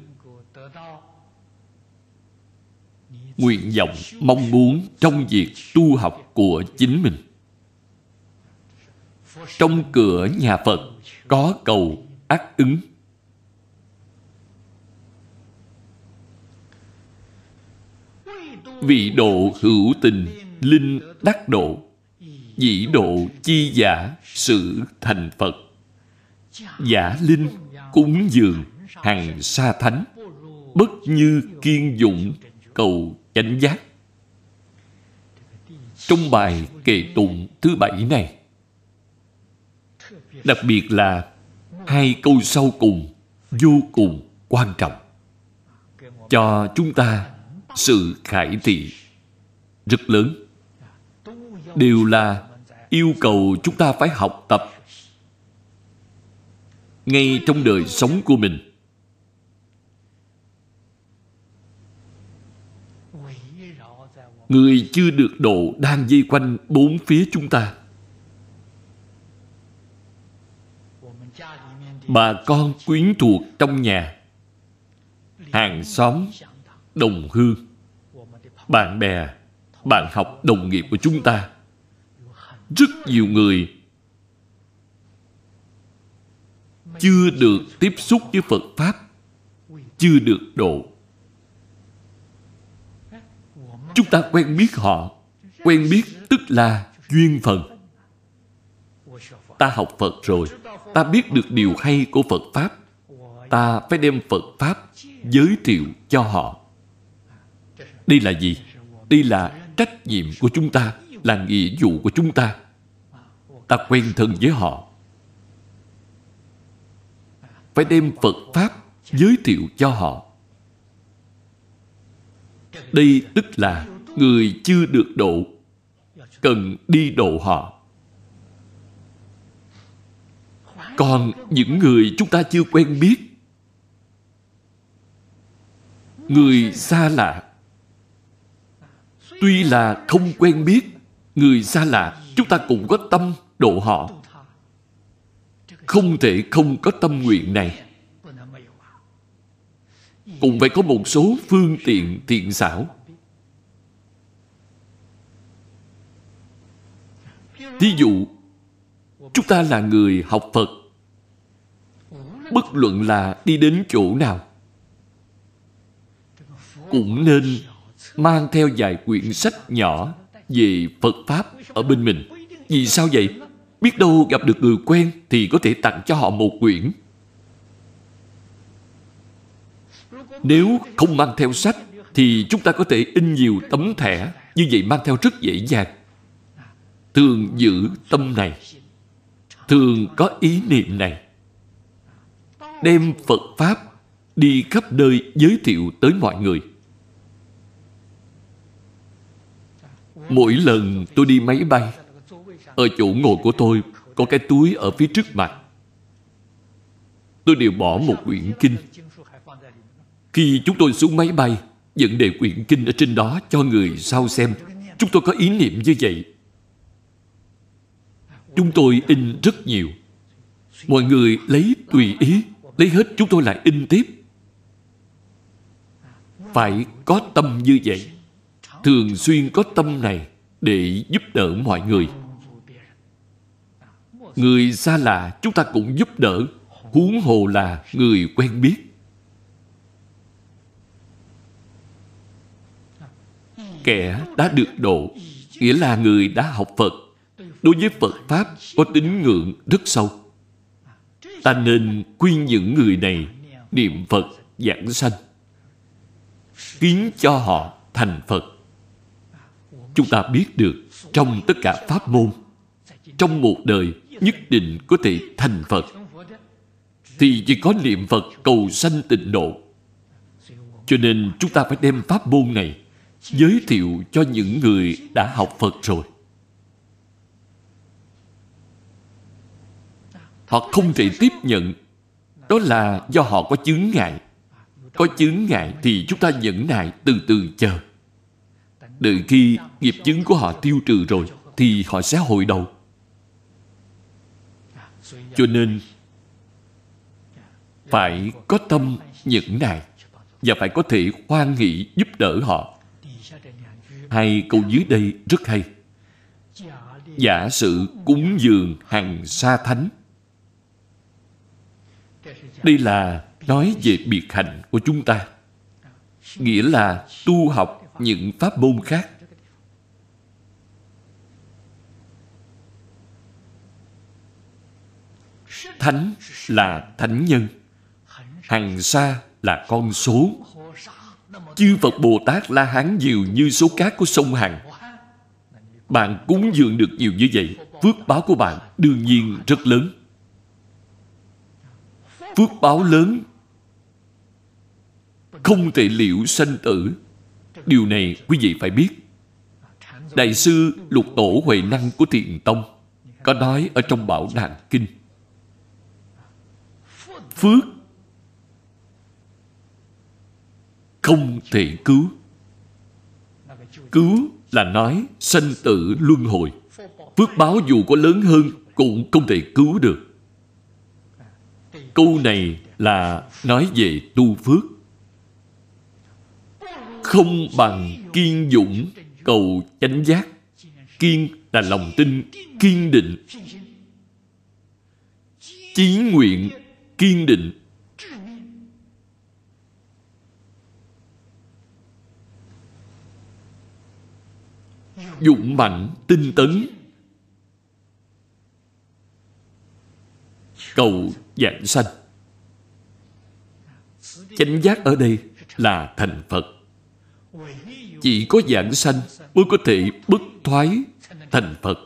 Nguyện vọng, mong muốn trong việc tu học của chính mình. Trong cửa nhà Phật có cầu ác ứng. Vị độ hữu tình, linh đắc độ, dĩ độ chi giả, sự thành Phật. Giả linh, cúng dường, hằng sa thánh, bất như kiên dụng cầu chánh giác. Trong bài kệ tụng thứ bảy này, đặc biệt là hai câu sau cùng vô cùng quan trọng, cho chúng ta sự khải thị rất lớn, đều là yêu cầu chúng ta phải học tập ngay trong đời sống của mình. Người chưa được độ đang dây quanh bốn phía chúng ta. Bà con quyến thuộc trong nhà. Hàng xóm, đồng hương. Bạn bè, bạn học, đồng nghiệp của chúng ta. Rất nhiều người chưa được tiếp xúc với phật pháp, chưa được độ chúng ta quen biết họ. Quen biết tức là duyên phần ta học phật rồi. Ta biết được điều hay của phật pháp. Ta phải đem phật pháp giới thiệu cho họ. Đây là gì? Đây là trách nhiệm của chúng ta, là nghĩa vụ của chúng ta. Ta quen thân với họ. Phải đem phật pháp giới thiệu cho họ đây tức là người chưa được độ, cần đi độ họ. Còn những người chúng ta chưa quen biết, người xa lạ, tuy là không quen biết, người xa lạ chúng ta cũng có tâm độ họ. Không thể không có tâm nguyện này cũng phải có một số phương tiện tiện xảo thí dụ, chúng ta là người học phật bất luận là đi đến chỗ nào, cũng nên mang theo vài quyển sách nhỏ về Phật Pháp ở bên mình. Vì sao vậy? Biết đâu gặp được người quen thì có thể tặng cho họ một quyển. Nếu không mang theo sách thì chúng ta có thể in nhiều tấm thẻ như vậy mang theo rất dễ dàng. Thường giữ tâm này thường có ý niệm này đem Phật Pháp đi khắp nơi giới thiệu tới mọi người. Mỗi lần tôi đi máy bay, ở chỗ ngồi của tôi có cái túi ở phía trước mặt. Tôi đều bỏ một quyển kinh. Khi chúng tôi xuống máy bay, dẫn đề quyển kinh ở trên đó cho người sau xem. Chúng tôi có ý niệm như vậy. Chúng tôi in rất nhiều. Mọi người lấy tùy ý, lấy hết chúng tôi lại in tiếp. Phải có tâm như vậy thường xuyên có tâm này để giúp đỡ mọi người người xa lạ chúng ta cũng giúp đỡ huống hồ là người quen biết kẻ đã được độ, nghĩa là người đã học phật. Đối với phật pháp, có tín ngưỡng rất sâu. Ta nên khuyên những người này niệm phật giảng sanh khiến cho họ thành phật. Chúng ta biết được trong tất cả pháp môn, trong một đời nhất định có thể thành phật. Thì chỉ có niệm phật cầu sanh tịnh độ. Cho nên chúng ta phải đem pháp môn này giới thiệu cho những người đã học phật rồi. Họ không thể tiếp nhận. Đó là do họ có chướng ngại. Có chướng ngại thì chúng ta nhẫn nại từ từ chờ. Đợi khi nghiệp chứng của họ tiêu trừ rồi Thì họ sẽ hồi đầu. Cho nên, Phải có tâm nhẫn nại Và phải có thể hoan nghị giúp đỡ họ. Hai câu dưới đây rất hay. Giả sử cúng dường hằng sa thánh. Đây là nói về biệt hạnh của chúng ta. Nghĩa là tu học những pháp môn khác. Thánh là thánh nhân. Hằng sa là con số chư phật bồ tát la hán nhiều như số cát của sông hằng. Bạn cúng dường được nhiều như vậy, phước báo của bạn đương nhiên rất lớn. Phước báo lớn không thể liệu sanh tử. Điều này quý vị phải biết. Đại sư lục tổ huệ năng của thiện tông có nói ở trong bảo đàn kinh. Phước không thể cứu. Cứu là nói sanh tử luân hồi. Phước báo dù có lớn hơn cũng không thể cứu được. Câu này là nói về tu phước. Không bằng kiên dũng cầu chánh giác. Kiên là lòng tin, kiên định. Chí nguyện kiên định. Dũng mạnh, tinh tấn. Cầu dạng sanh. Chánh giác ở đây là thành phật. Chỉ có dạng sanh mới có thể bất thoái thành phật.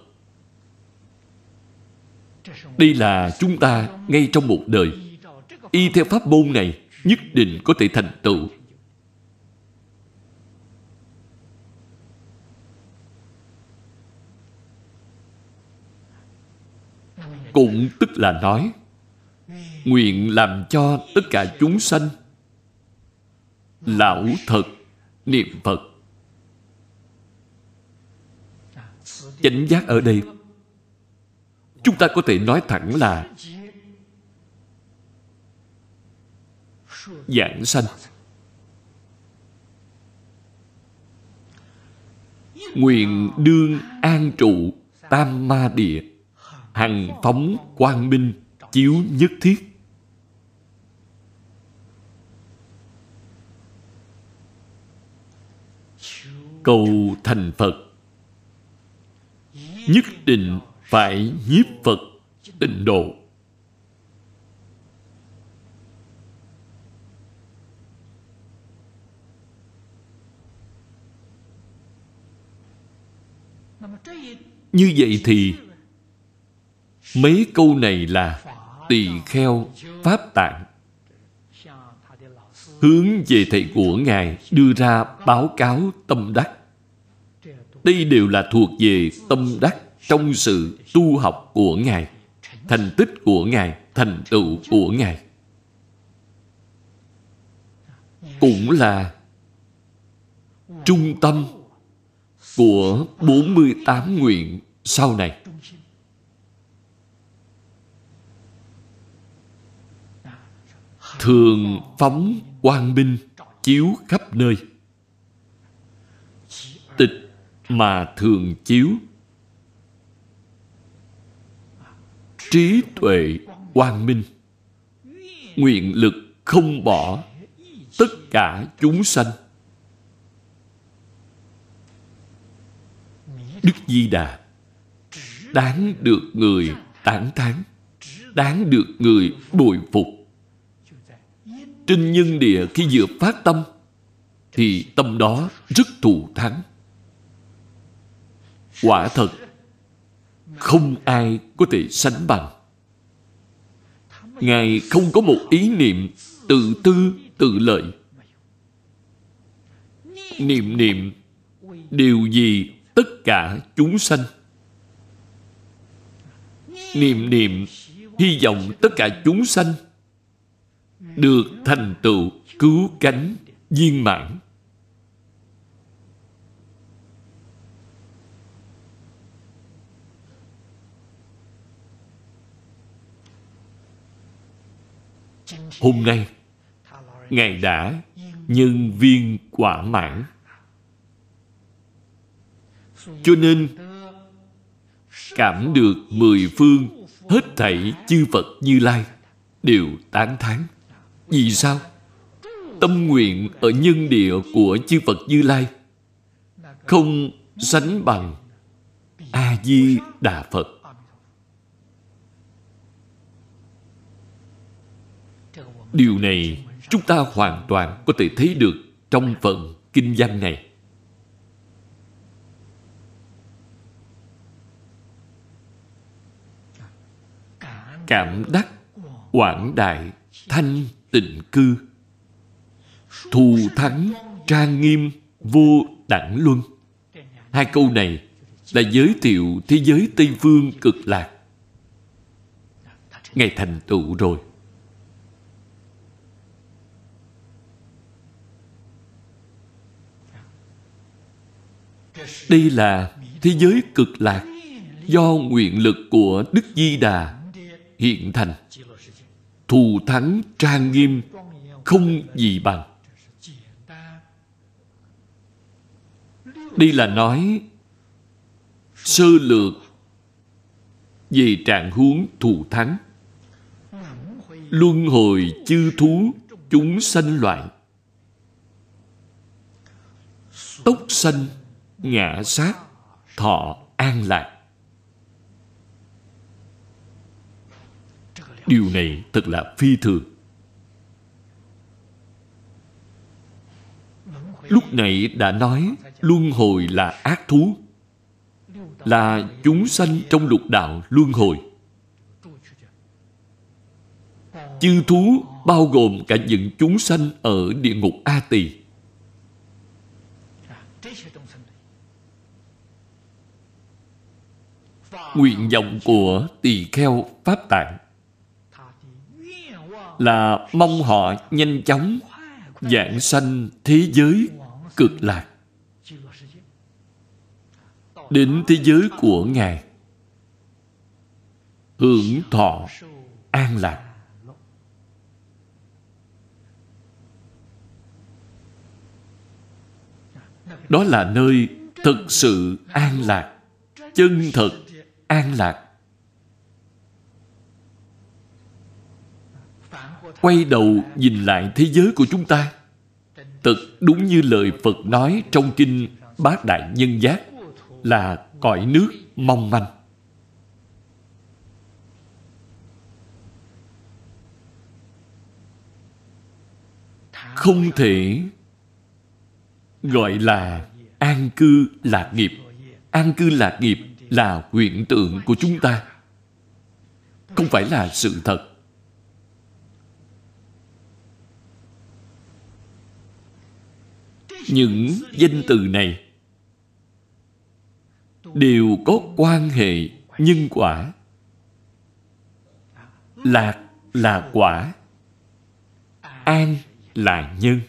Đây là chúng ta ngay trong một đời. Y theo pháp môn này nhất định có thể thành tựu. Cũng tức là nói, nguyện làm cho tất cả chúng sanh lão thật, niệm phật. Chánh giác ở đây, chúng ta có thể nói thẳng là giảng sanh. Nguyện đương an trụ tam ma địa hằng phóng quang minh, chiếu nhất thiết. Cầu thành phật. Nhất định phải nhiếp phật tịnh độ. Như vậy thì mấy câu này là tỳ kheo pháp tạng. Hướng về thầy của ngài đưa ra báo cáo tâm đắc. Đây đều là thuộc về tâm đắc trong sự tu học của ngài, thành tích của ngài, thành tựu của ngài. Cũng là trung tâm của 48 nguyện sau này. Thường phóng quang minh chiếu khắp nơi. Tịch mà thường chiếu. Trí tuệ quang minh. Nguyện lực không bỏ tất cả chúng sanh Đức Di Đà, đáng được người tán thán, đáng được người bồi phục trên nhân địa khi vừa phát tâm, thì tâm đó rất thù thắng. Quả thật, không ai có thể sánh bằng. Ngài không có một ý niệm tự tư, tự lợi. Niệm niệm điều gì tất cả chúng sanh. Niệm niệm hy vọng tất cả chúng sanh được thành tựu cứu cánh viên mãn hôm nay, ngài đã nhân viên quả mãn cho nên, cảm được mười phương hết thảy chư Phật Như Lai đều tán thán. Vì sao? Tâm nguyện ở nhân địa của chư Phật Như Lai không sánh bằng A-di-đà Phật. Điều này chúng ta hoàn toàn có thể thấy được trong phần kinh văn này. Cảm đắc quảng đại thanh tịnh cư. Thù thắng trang nghiêm, vô đẳng luân. Hai câu này là giới thiệu thế giới tây phương cực lạc. Ngày thành tựu rồi. Đây là thế giới cực lạc do nguyện lực của đức di đà hiện thành thù thắng trang nghiêm, không gì bằng. Đây là nói, sơ lược về trạng huống thù thắng. Luân hồi chư thú chúng sanh loại tốc sanh, ngã sát, thọ an lạc. Điều này thật là phi thường. Lúc nãy đã nói, luân hồi là ác thú, là chúng sanh trong lục đạo luân hồi. Chư thú bao gồm cả những chúng sanh ở địa ngục a tỳ. Nguyện vọng của tỳ kheo pháp tạng là mong họ nhanh chóng giảng sanh thế giới cực lạc. Đến thế giới của ngài, hưởng thọ an lạc. Đó là nơi thực sự an lạc, chân thật an lạc. Quay đầu nhìn lại thế giới của chúng ta. Thật đúng như lời phật nói trong kinh bát đại nhân giác là cõi nước mong manh. Không thể gọi là an cư lạc nghiệp. An cư lạc nghiệp là huyện tượng của chúng ta. Không phải là sự thật. Những danh từ này. Đều có quan hệ, nhân quả. Lạc là quả, an là nhân.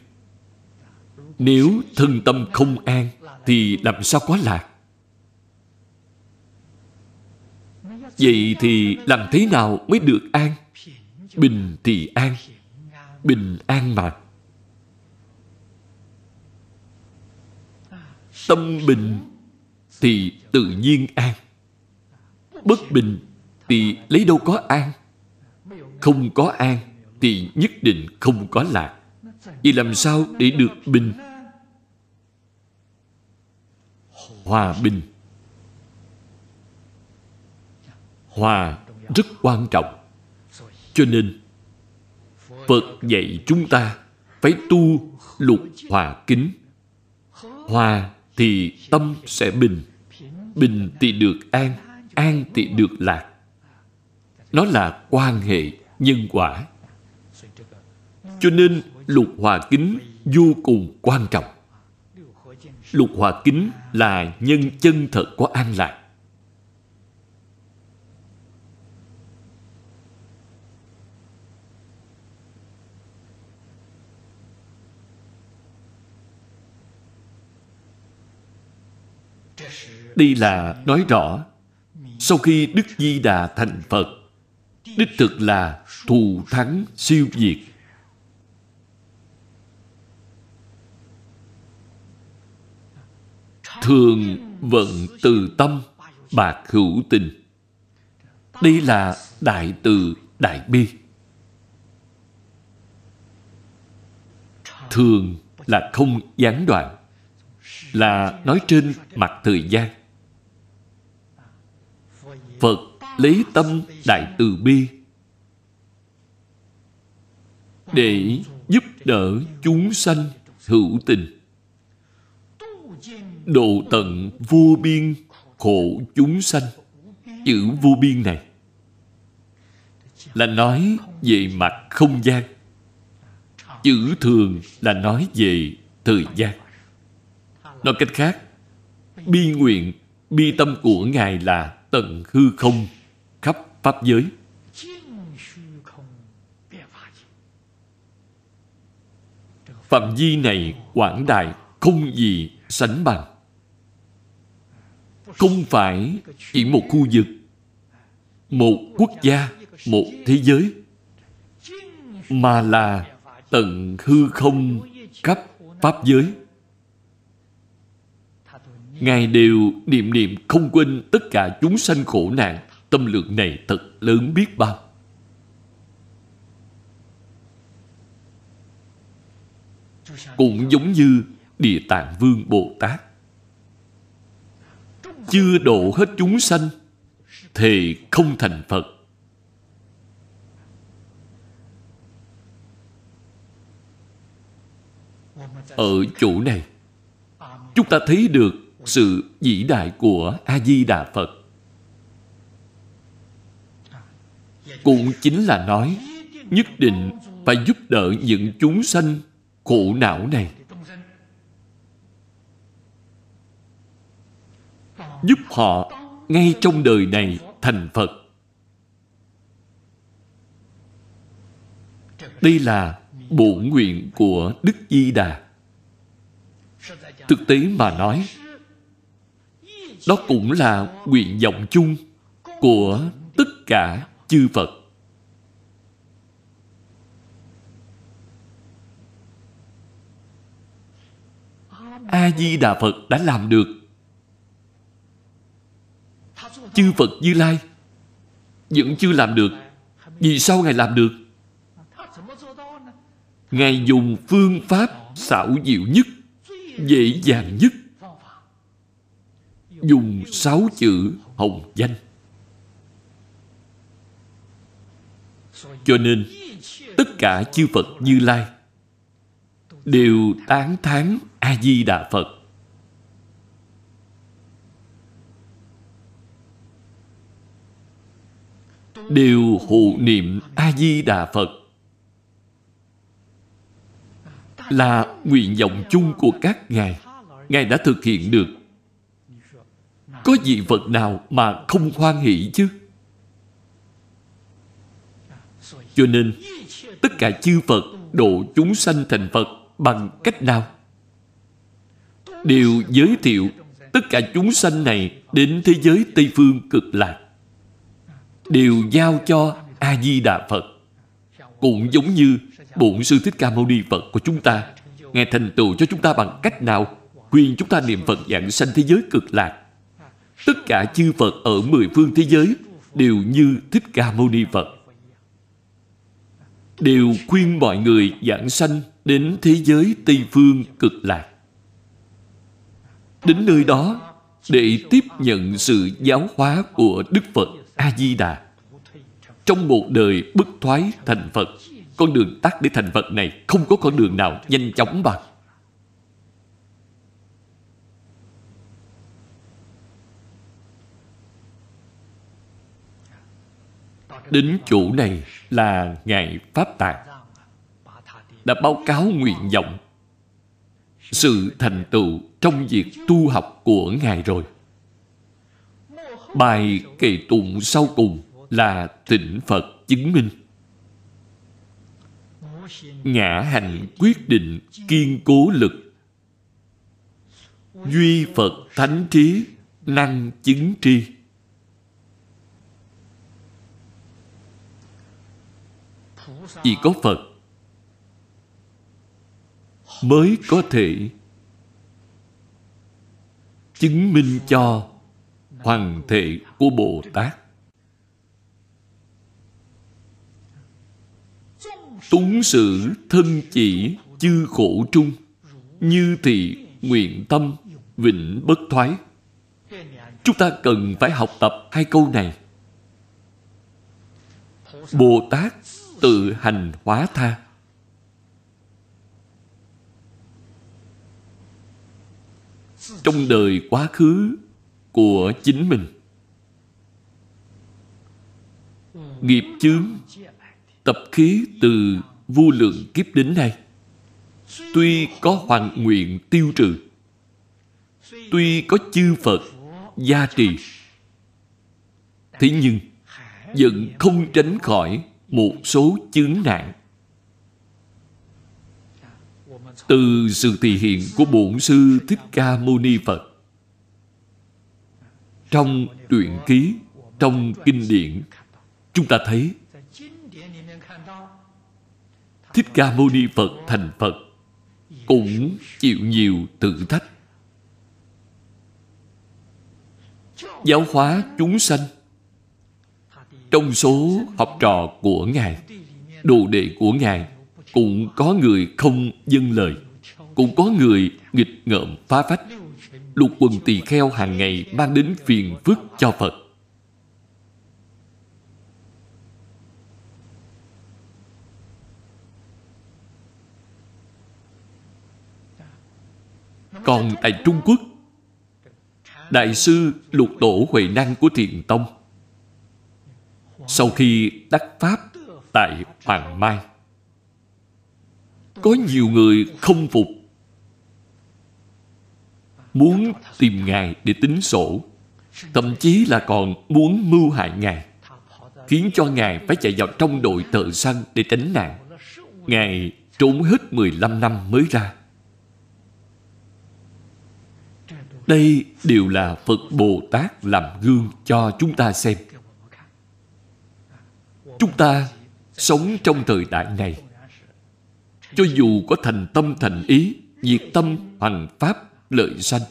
Nếu thân tâm không an, thì làm sao có lạc? Vậy thì làm thế nào mới được an? Bình thì an, bình an mà. Tâm bình thì tự nhiên an. Bất bình thì lấy đâu có an. Không có an thì nhất định không có lạc. Vậy làm sao để được bình? Hòa bình. Hòa rất quan trọng. Cho nên, phật dạy chúng ta phải tu lục hòa kính. Hòa thì tâm sẽ bình. Bình thì được an an thì được lạc. Nó là quan hệ nhân quả. Cho nên lục hòa kính vô cùng quan trọng. Lục hòa kính là nhân chân thật của an lạc. Đây là nói rõ, sau khi đức di đà thành phật, đích thực là thù thắng siêu diệt thường vận từ tâm, bạc hữu tình. Đây là đại từ đại bi. Thường là không gián đoạn, là nói trên mặt thời gian phật lấy tâm đại từ bi. Để giúp đỡ chúng sanh hữu tình. Độ tận vô biên khổ chúng sanh. Chữ vô biên này là nói về mặt không gian. Chữ thường là nói về thời gian. Nói cách khác, bi nguyện, bi tâm của ngài là tận hư không khắp pháp giới. Phạm vi này quảng đại không gì sánh bằng. Không phải chỉ một khu vực, một quốc gia, một thế giới, mà là tận hư không khắp pháp giới. Ngài đều niệm niệm không quên tất cả chúng sanh khổ nạn. Tâm lượng này thật lớn biết bao. Cũng giống như Địa Tạng Vương Bồ Tát. Chưa độ hết chúng sanh thì không thành Phật. Ở chỗ này, chúng ta thấy được sự vĩ đại của a di đà phật. Cũng chính là nói, nhất định phải giúp đỡ những chúng sanh khổ não này. Giúp họ ngay trong đời này thành phật. Đây là bổ nguyện của đức di đà. Thực tế mà nói đó cũng là nguyện vọng chung của tất cả chư Phật. A-di-đà Phật đã làm được. Chư Phật Như Lai vẫn chưa làm được. Vì sao Ngài làm được? Ngài dùng phương pháp xảo diệu nhất, dễ dàng nhất dùng sáu chữ hồng danh. Cho nên, tất cả chư phật như lai đều tán thán a di đà phật. Đều hộ niệm a di đà phật. Là nguyện vọng chung của các ngài. Ngài đã thực hiện được có dị vật nào mà không hoan hỷ chứ? Cho nên, tất cả chư phật độ chúng sanh thành phật bằng cách nào? Đều giới thiệu tất cả chúng sanh này đến thế giới tây phương cực lạc. Đều giao cho a di đà phật. Cũng giống như bổn sư thích ca mâu ni phật của chúng ta, ngài thành tựu cho chúng ta bằng cách nào, khuyên chúng ta niệm phật dạng sanh thế giới cực lạc tất cả chư Phật ở mười phương thế giới đều như Thích Ca Mâu Ni Phật. Đều khuyên mọi người giảng sanh đến thế giới Tây Phương cực lạc. Đến nơi đó để tiếp nhận sự giáo hóa của Đức Phật A-di-đà. Trong một đời bất thoái thành Phật, con đường tắt để thành Phật này không có con đường nào nhanh chóng bằng. đến chỗ này là Ngài Pháp Tạng đã báo cáo nguyện vọng sự thành tựu trong việc tu học của Ngài rồi. Bài kệ tụng sau cùng là tịnh Phật chứng minh. Ngã hành quyết định kiên cố lực Duy Phật Thánh Trí năng chứng tri chỉ có phật mới có thể chứng minh cho hoàng thể của bồ tát. Túng sự thân chỉ chư khổ trung, như thị nguyện tâm vĩnh bất thoái. Chúng ta cần phải học tập hai câu này. Bồ tát tự hành hóa tha. Trong đời quá khứ của chính mình, nghiệp chướng, tập khí từ vô lượng kiếp đến nay, tuy có hoàn nguyện tiêu trừ, tuy có chư phật gia trì, thế nhưng vẫn không tránh khỏi một số chướng nạn. Từ sự thị hiện của bổn sư thích ca mâu ni phật, trong truyện ký, trong kinh điển, chúng ta thấy thích ca mâu ni phật thành phật cũng chịu nhiều thử thách. Giáo hóa chúng sanh trong số học trò của ngài, đồ đệ của ngài cũng có người không dâng lời, cũng có người nghịch ngợm phá phách, lục quần tỳ kheo hàng ngày mang đến phiền phức cho phật. Còn tại trung quốc, đại sư lục tổ huệ năng của thiền tông sau khi đắc pháp tại hoàng mai, có nhiều người không phục, muốn tìm ngài để tính sổ, thậm chí là còn muốn mưu hại ngài, khiến cho ngài phải chạy vào trong đội thợ săn để tránh nạn. Ngài trốn hết 15 năm mới ra. Đây đều là phật bồ tát làm gương cho chúng ta xem chúng ta sống trong thời đại này. Cho dù có thành tâm thành ý diệt tâm hoằng pháp, lợi sanh.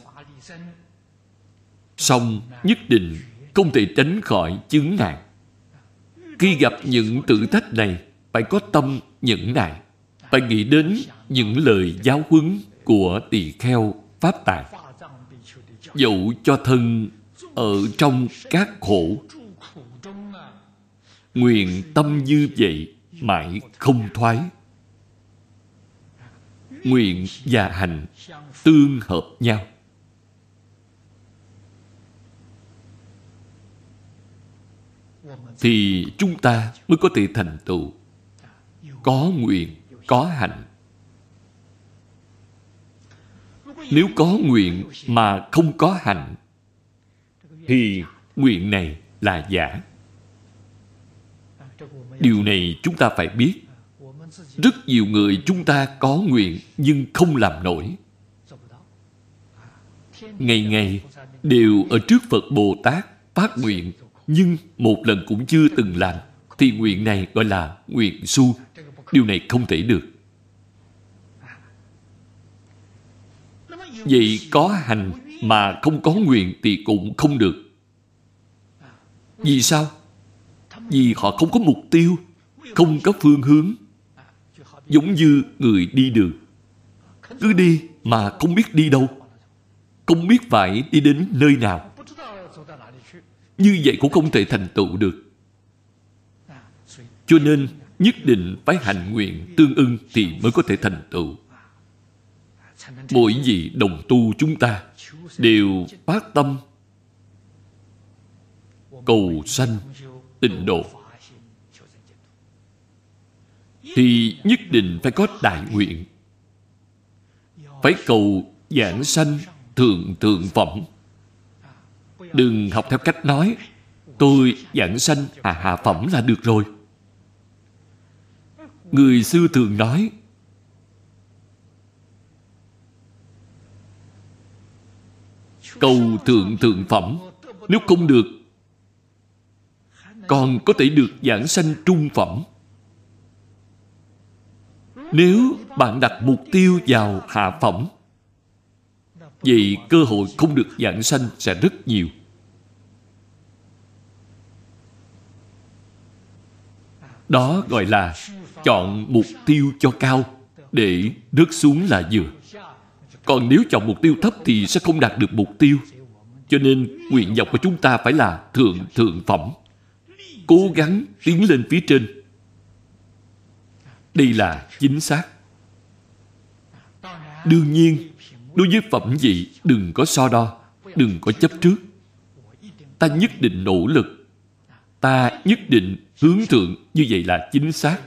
Song nhất định không thể tránh khỏi chứng nạn khi gặp những thử thách này, phải có tâm nhẫn nại. Phải nghĩ đến những lời giáo huấn của tỳ kheo pháp tạng dẫu cho thân ở trong các khổ nguyện tâm như vậy mãi không thoái. Nguyện và hành tương hợp nhau. Thì chúng ta mới có thể thành tựu. Có nguyện, có hành nếu có nguyện mà không có hành thì nguyện này là giả điều này chúng ta phải biết. Rất nhiều người chúng ta có nguyện nhưng không làm nổi. Ngày ngày đều ở trước phật bồ tát phát nguyện, nhưng một lần cũng chưa từng làm, thì nguyện này gọi là nguyện su. Điều này không thể được. Vậy có hành mà không có nguyện thì cũng không được. Vì sao? Vì họ không có mục tiêu, không có phương hướng, giống như người đi đường. Cứ đi mà không biết đi đâu, không biết phải đi đến nơi nào. Như vậy cũng không thể thành tựu được. Cho nên nhất định phải hành nguyện tương ưng thì mới có thể thành tựu. Mỗi vị đồng tu chúng ta đều phát tâm cầu sanh tịnh độ. Thì nhất định phải có đại nguyện. Phải cầu giảng sanh thượng thượng phẩm. Đừng học theo cách nói, tôi giảng sanh hạ hạ phẩm là được rồi. Người xưa thường nói, cầu thượng thượng phẩm, nếu không được còn có thể được giảng sanh trung phẩm. Nếu bạn đặt mục tiêu vào hạ phẩm, vậy cơ hội không được giảng sanh sẽ rất nhiều. Đó gọi là chọn mục tiêu cho cao, để rớt xuống là vừa. Còn nếu chọn mục tiêu thấp thì sẽ không đạt được mục tiêu. Cho nên nguyện vọng của chúng ta phải là thượng thượng phẩm cố gắng tiến lên phía trên. Đây là chính xác. Đương nhiên, đối với phẩm vị, đừng có so đo, đừng có chấp trước. Ta nhất định nỗ lực. Ta nhất định hướng thượng, như vậy là chính xác.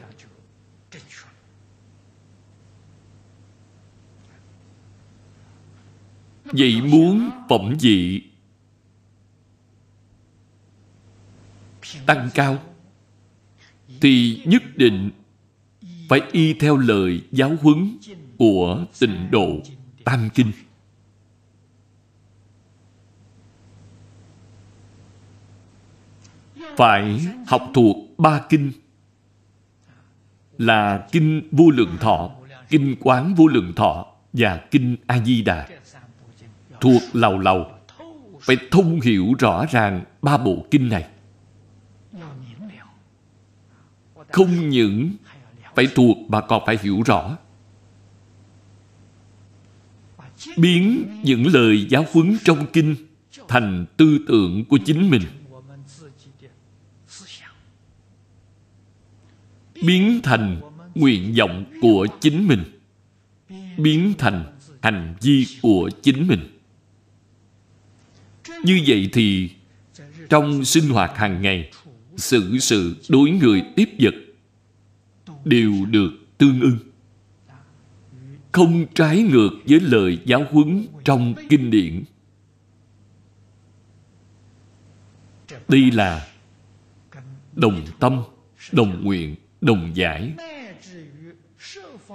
Vậy muốn phẩm vị tăng cao, thì nhất định phải y theo lời giáo huấn của tịnh độ tam kinh. Phải học thuộc ba kinh, là kinh vô lượng thọ, kinh quán vô lượng thọ và kinh a di đà. Thuộc lầu lầu, phải thông hiểu rõ ràng ba bộ kinh này. không những phải thuộc mà còn phải hiểu rõ. Biến những lời giáo huấn trong kinh thành tư tưởng của chính mình. Biến thành nguyện vọng của chính mình. Biến thành hành vi của chính mình. Như vậy thì trong sinh hoạt hàng ngày xử sự đối người tiếp vật đều được tương ưng. Không trái ngược với lời giáo huấn trong kinh điển. Đây là đồng tâm, đồng nguyện, đồng giải,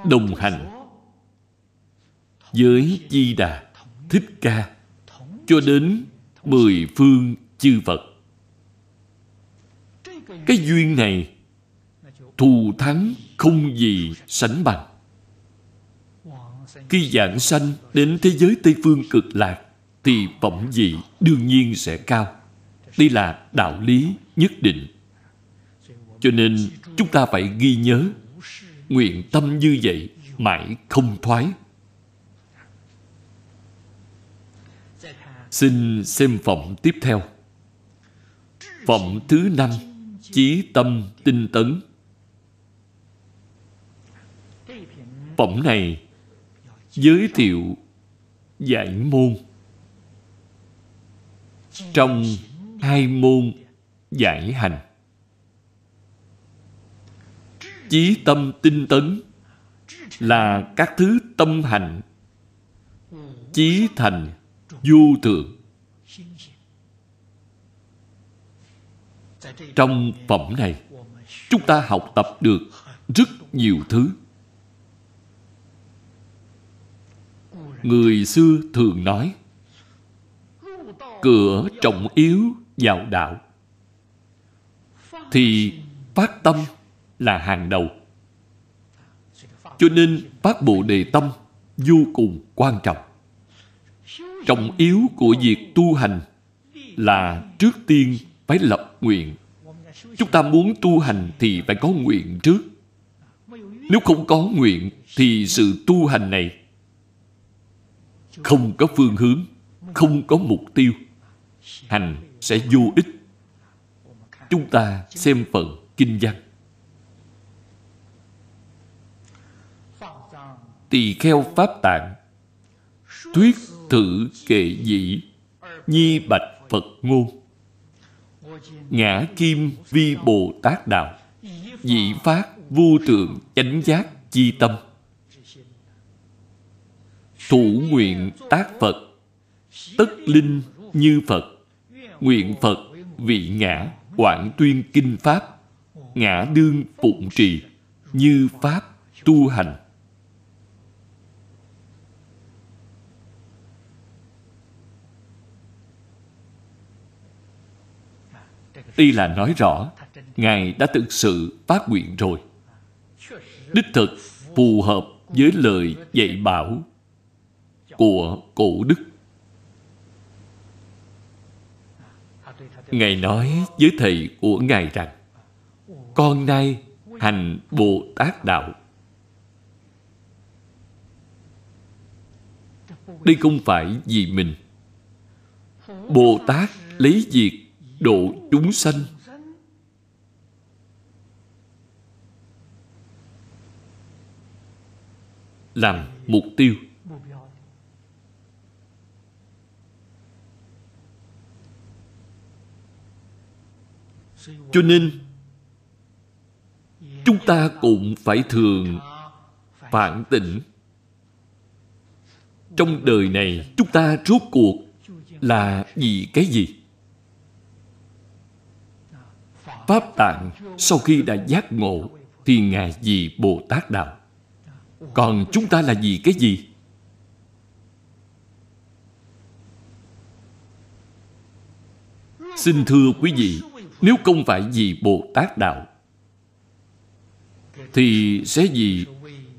đồng hành với di đà thích ca cho đến mười phương chư phật. Cái duyên này thù thắng không gì sánh bằng. Khi giảng sanh đến thế giới Tây Phương cực lạc, thì phẩm vị đương nhiên sẽ cao. Đây là đạo lý nhất định. Cho nên chúng ta phải ghi nhớ, nguyện tâm như vậy mãi không thoái. Xin xem phẩm tiếp theo. Phẩm thứ năm chí tâm tinh tấn. Phẩm này giới thiệu giải môn. Trong hai môn giải hành, chí tâm tinh tấn là các thứ tâm hành, chí thành vô thượng. Trong phẩm này, chúng ta học tập được rất nhiều thứ. Người xưa thường nói, cửa trọng yếu vào đạo, thì phát tâm là hàng đầu. Cho nên phát bộ đề tâm vô cùng quan trọng. Trọng yếu của việc tu hành là trước tiên phải lập nguyện Chúng ta muốn tu hành thì phải có nguyện trước. Nếu không có nguyện thì sự tu hành này không có phương hướng, không có mục tiêu. Hành sẽ vô ích. Chúng ta xem phần kinh văn. tỳ kheo pháp tạng thuyết thử kệ dị nhi bạch phật ngôn ngã kim vi bồ tát đạo dị phát vô trượng chánh giác chi tâm. Thủ nguyện tác phật, tất linh như phật, nguyện phật vị ngã quảng tuyên kinh pháp, ngã đương phụng trì như pháp tu hành. Tuy là nói rõ, Ngài đã thực sự phát nguyện rồi. Đích thực phù hợp với lời dạy bảo của cổ đức. Ngài nói với thầy của Ngài rằng Con nay hành Bồ Tát Đạo Đây không phải vì mình Bồ Tát lấy việc độ chúng sanh. Làm mục tiêu. Cho nên, chúng ta cũng phải thường phản tỉnh. Trong đời này, chúng ta rốt cuộc là vì cái gì? Pháp tạng sau khi đã giác ngộ thì ngài gì bồ tát đạo. Còn chúng ta là gì cái gì? Xin thưa quý vị, nếu không phải vì bồ tát đạo, thì sẽ vì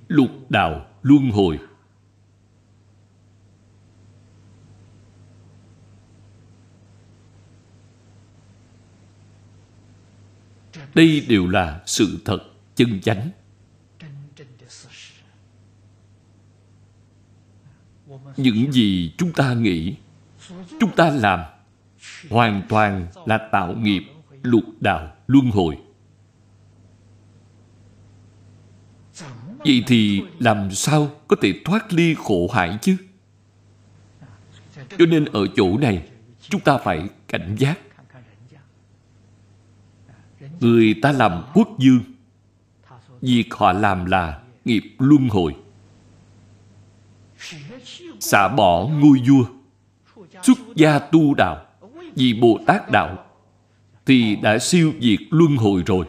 lục đạo luân hồi. Đây đều là sự thật chân chánh. Những gì chúng ta nghĩ, chúng ta làm, hoàn toàn là tạo nghiệp lục đạo luân hồi. Vậy thì làm sao có thể thoát ly khổ hại chứ? Cho nên ở chỗ này, chúng ta phải cảnh giác người ta làm quốc dương việc họ làm là nghiệp luân hồi. Xả bỏ ngôi vua, xuất gia tu đạo, vì bồ tát đạo, thì đã siêu diệt luân hồi rồi.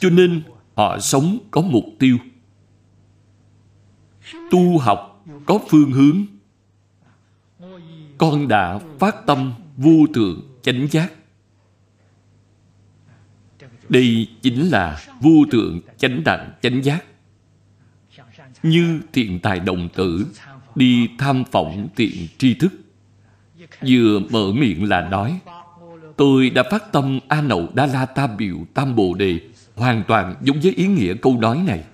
Cho nên họ sống có mục tiêu. Tu học có phương hướng. Con đã phát tâm vô thượng chánh giác. Đây chính là vô thượng chánh đẳng chánh giác. Như thiện tài đồng tử đi tham phỏng thiện tri thức. Vừa mở miệng là nói, tôi đã phát tâm a nậu đa la ta biểu tam bồ đề hoàn toàn giống với ý nghĩa câu nói này.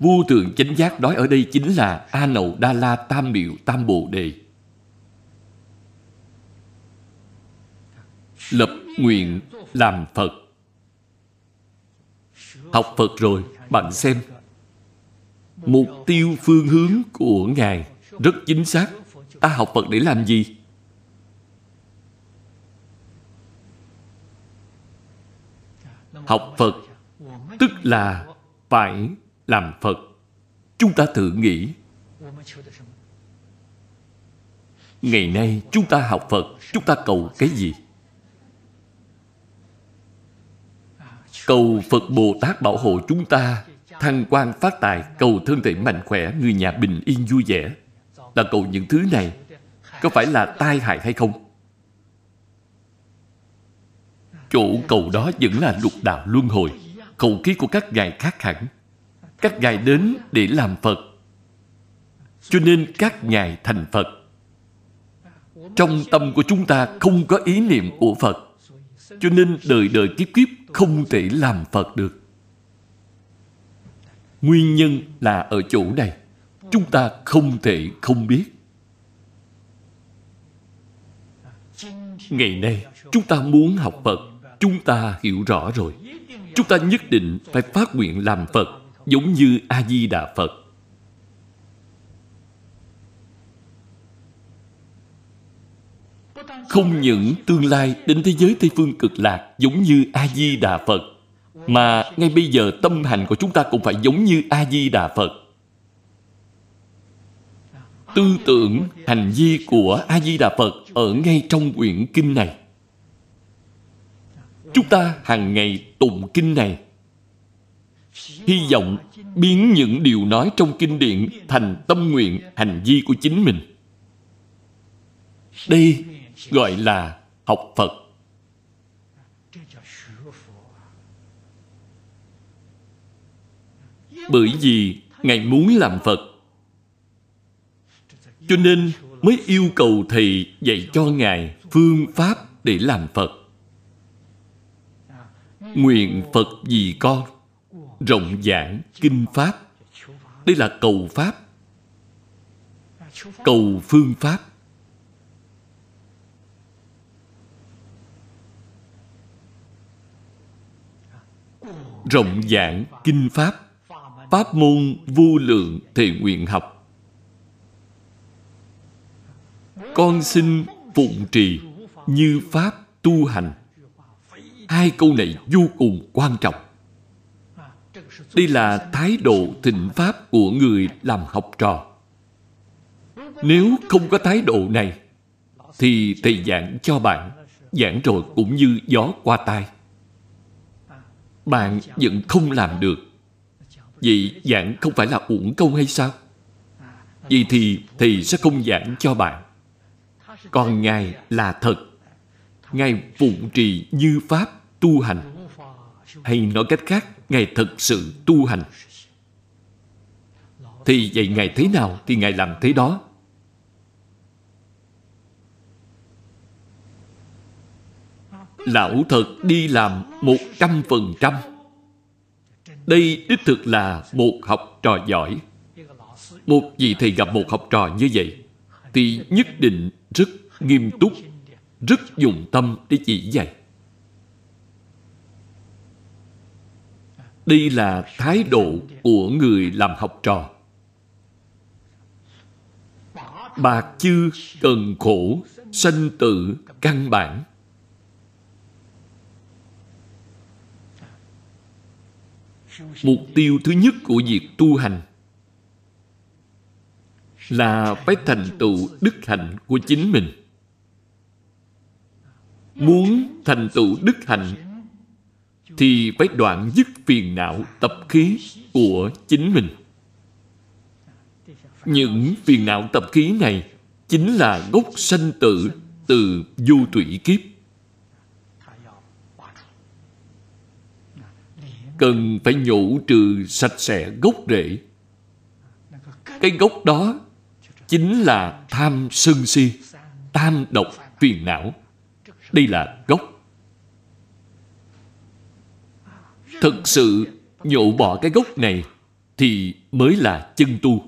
Vô tượng chánh giác nói ở đây chính là a nậu đa la tam biểu tam bồ đề. lập nguyện làm Phật. Học Phật rồi, bạn xem. Mục tiêu phương hướng của Ngài rất chính xác. Ta học Phật để làm gì? Học Phật tức là phải làm Phật. Chúng ta tự nghĩ Ngày nay chúng ta học Phật Chúng ta cầu cái gì? cầu Phật Bồ Tát bảo hộ chúng ta thăng quan phát tài, cầu thân thể mạnh khỏe, người nhà bình yên vui vẻ. Là cầu những thứ này có phải là tai hại hay không? Chỗ cầu đó vẫn là lục đạo luân hồi, khẩu khí của các ngài khác hẳn. Các ngài đến để làm Phật. Cho nên các ngài thành Phật. Trong tâm của chúng ta không có ý niệm của Phật. Cho nên đời đời kiếp kiếp không thể làm Phật được. Nguyên nhân là ở chỗ này. Chúng ta không thể không biết. Ngày nay, chúng ta muốn học Phật, chúng ta hiểu rõ rồi. Chúng ta nhất định phải phát nguyện làm Phật, giống như A-di-đà Phật. Không những tương lai đến thế giới tây phương cực lạc giống như a di đà phật, mà ngay bây giờ tâm hành của chúng ta cũng phải giống như a di đà phật. Tư tưởng, hành vi của a di đà phật ở ngay trong quyển kinh này. Chúng ta hàng ngày tụng kinh này. Hy vọng biến những điều nói trong kinh điển thành tâm nguyện hành vi của chính mình. Đây gọi là học phật. Bởi vì ngài muốn làm phật, cho nên mới yêu cầu thầy dạy cho ngài phương pháp để làm phật. Nguyện phật vì con, rộng giảng kinh pháp. Đây là cầu pháp, cầu phương pháp. rộng giảng kinh pháp pháp môn vô lượng thề nguyện học. Con xin phụng trì như pháp tu hành. Hai câu này vô cùng quan trọng. Đây là thái độ thịnh pháp của người làm học trò. Nếu không có thái độ này, thì thầy giảng cho bạn, giảng rồi cũng như gió qua tai bạn vẫn không làm được. Vậy giảng không phải là uổng công hay sao? Vậy thì thì sẽ không giảng cho bạn. Còn ngài là thật. Ngài phụng trì như pháp tu hành. Hay nói cách khác, ngài thật sự tu hành. Thì vậy ngài thế nào thì ngài làm thế đó? Lão thật đi làm một trăm phần trăm. Đây đích thực là một học trò giỏi. Một vị thầy gặp một học trò như vậy thì nhất định rất nghiêm túc, rất dùng tâm để chỉ dạy. Đây là thái độ của người làm học trò. Bạc chư cần khổ, sanh tử, căn bản. mục tiêu thứ nhất của việc tu hành là phải thành tựu đức hạnh của chính mình. Muốn thành tựu đức hạnh thì phải đoạn dứt phiền não tập khí của chính mình. Những phiền não tập khí này chính là gốc sanh tử từ vô thủy kiếp. cần phải nhổ trừ sạch sẽ gốc rễ. Cái gốc đó chính là tham sân si, tam độc phiền não. Đây là gốc. thực sự nhổ bỏ cái gốc này thì mới là chân tu.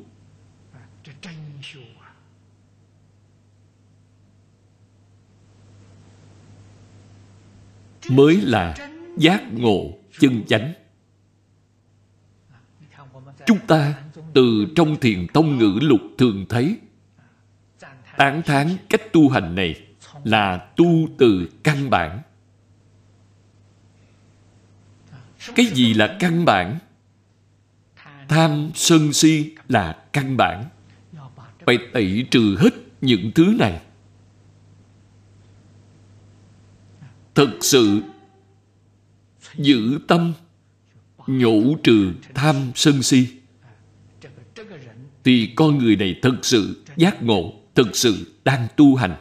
Mới là giác ngộ chân chánh chúng ta từ trong thiền tông ngữ lục thường thấy. Tán thán cách tu hành này là tu từ căn bản. Cái gì là căn bản? Tham sân si là căn bản. Phải tẩy trừ hết những thứ này. Thực sự, giữ tâm, nhổ trừ tham sân si thì con người này thật sự giác ngộ, thật sự đang tu hành.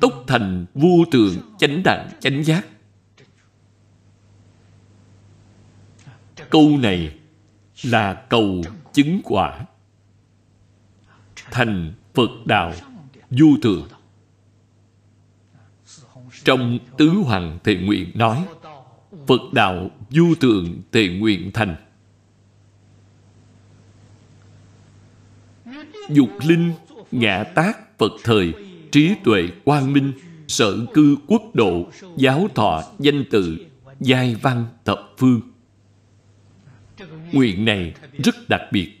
Tốc thành vô tường chánh đẳng chánh giác. Câu này là cầu chứng quả thành Phật đạo du thượng. Trong Tứ Hoàng Thệ Nguyện nói Phật đạo du thượng Thệ Nguyện thành dục linh, ngã tác, Phật thời, trí tuệ, quang minh, sở cư quốc độ, giáo thọ, danh tự, giai văn thập phương. Nguyện này rất đặc biệt.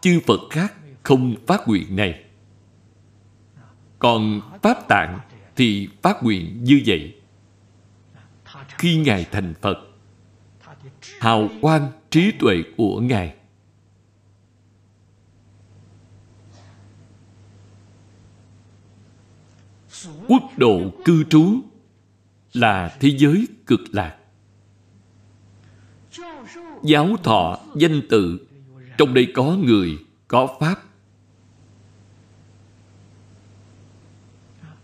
Chư Phật khác không phát nguyện này. Còn Pháp Tạng thì phát nguyện như vậy. Khi Ngài thành Phật, hào quang trí tuệ của Ngài quốc độ cư trú là thế giới cực lạc. Giáo thọ danh tự trong đây có người, có pháp.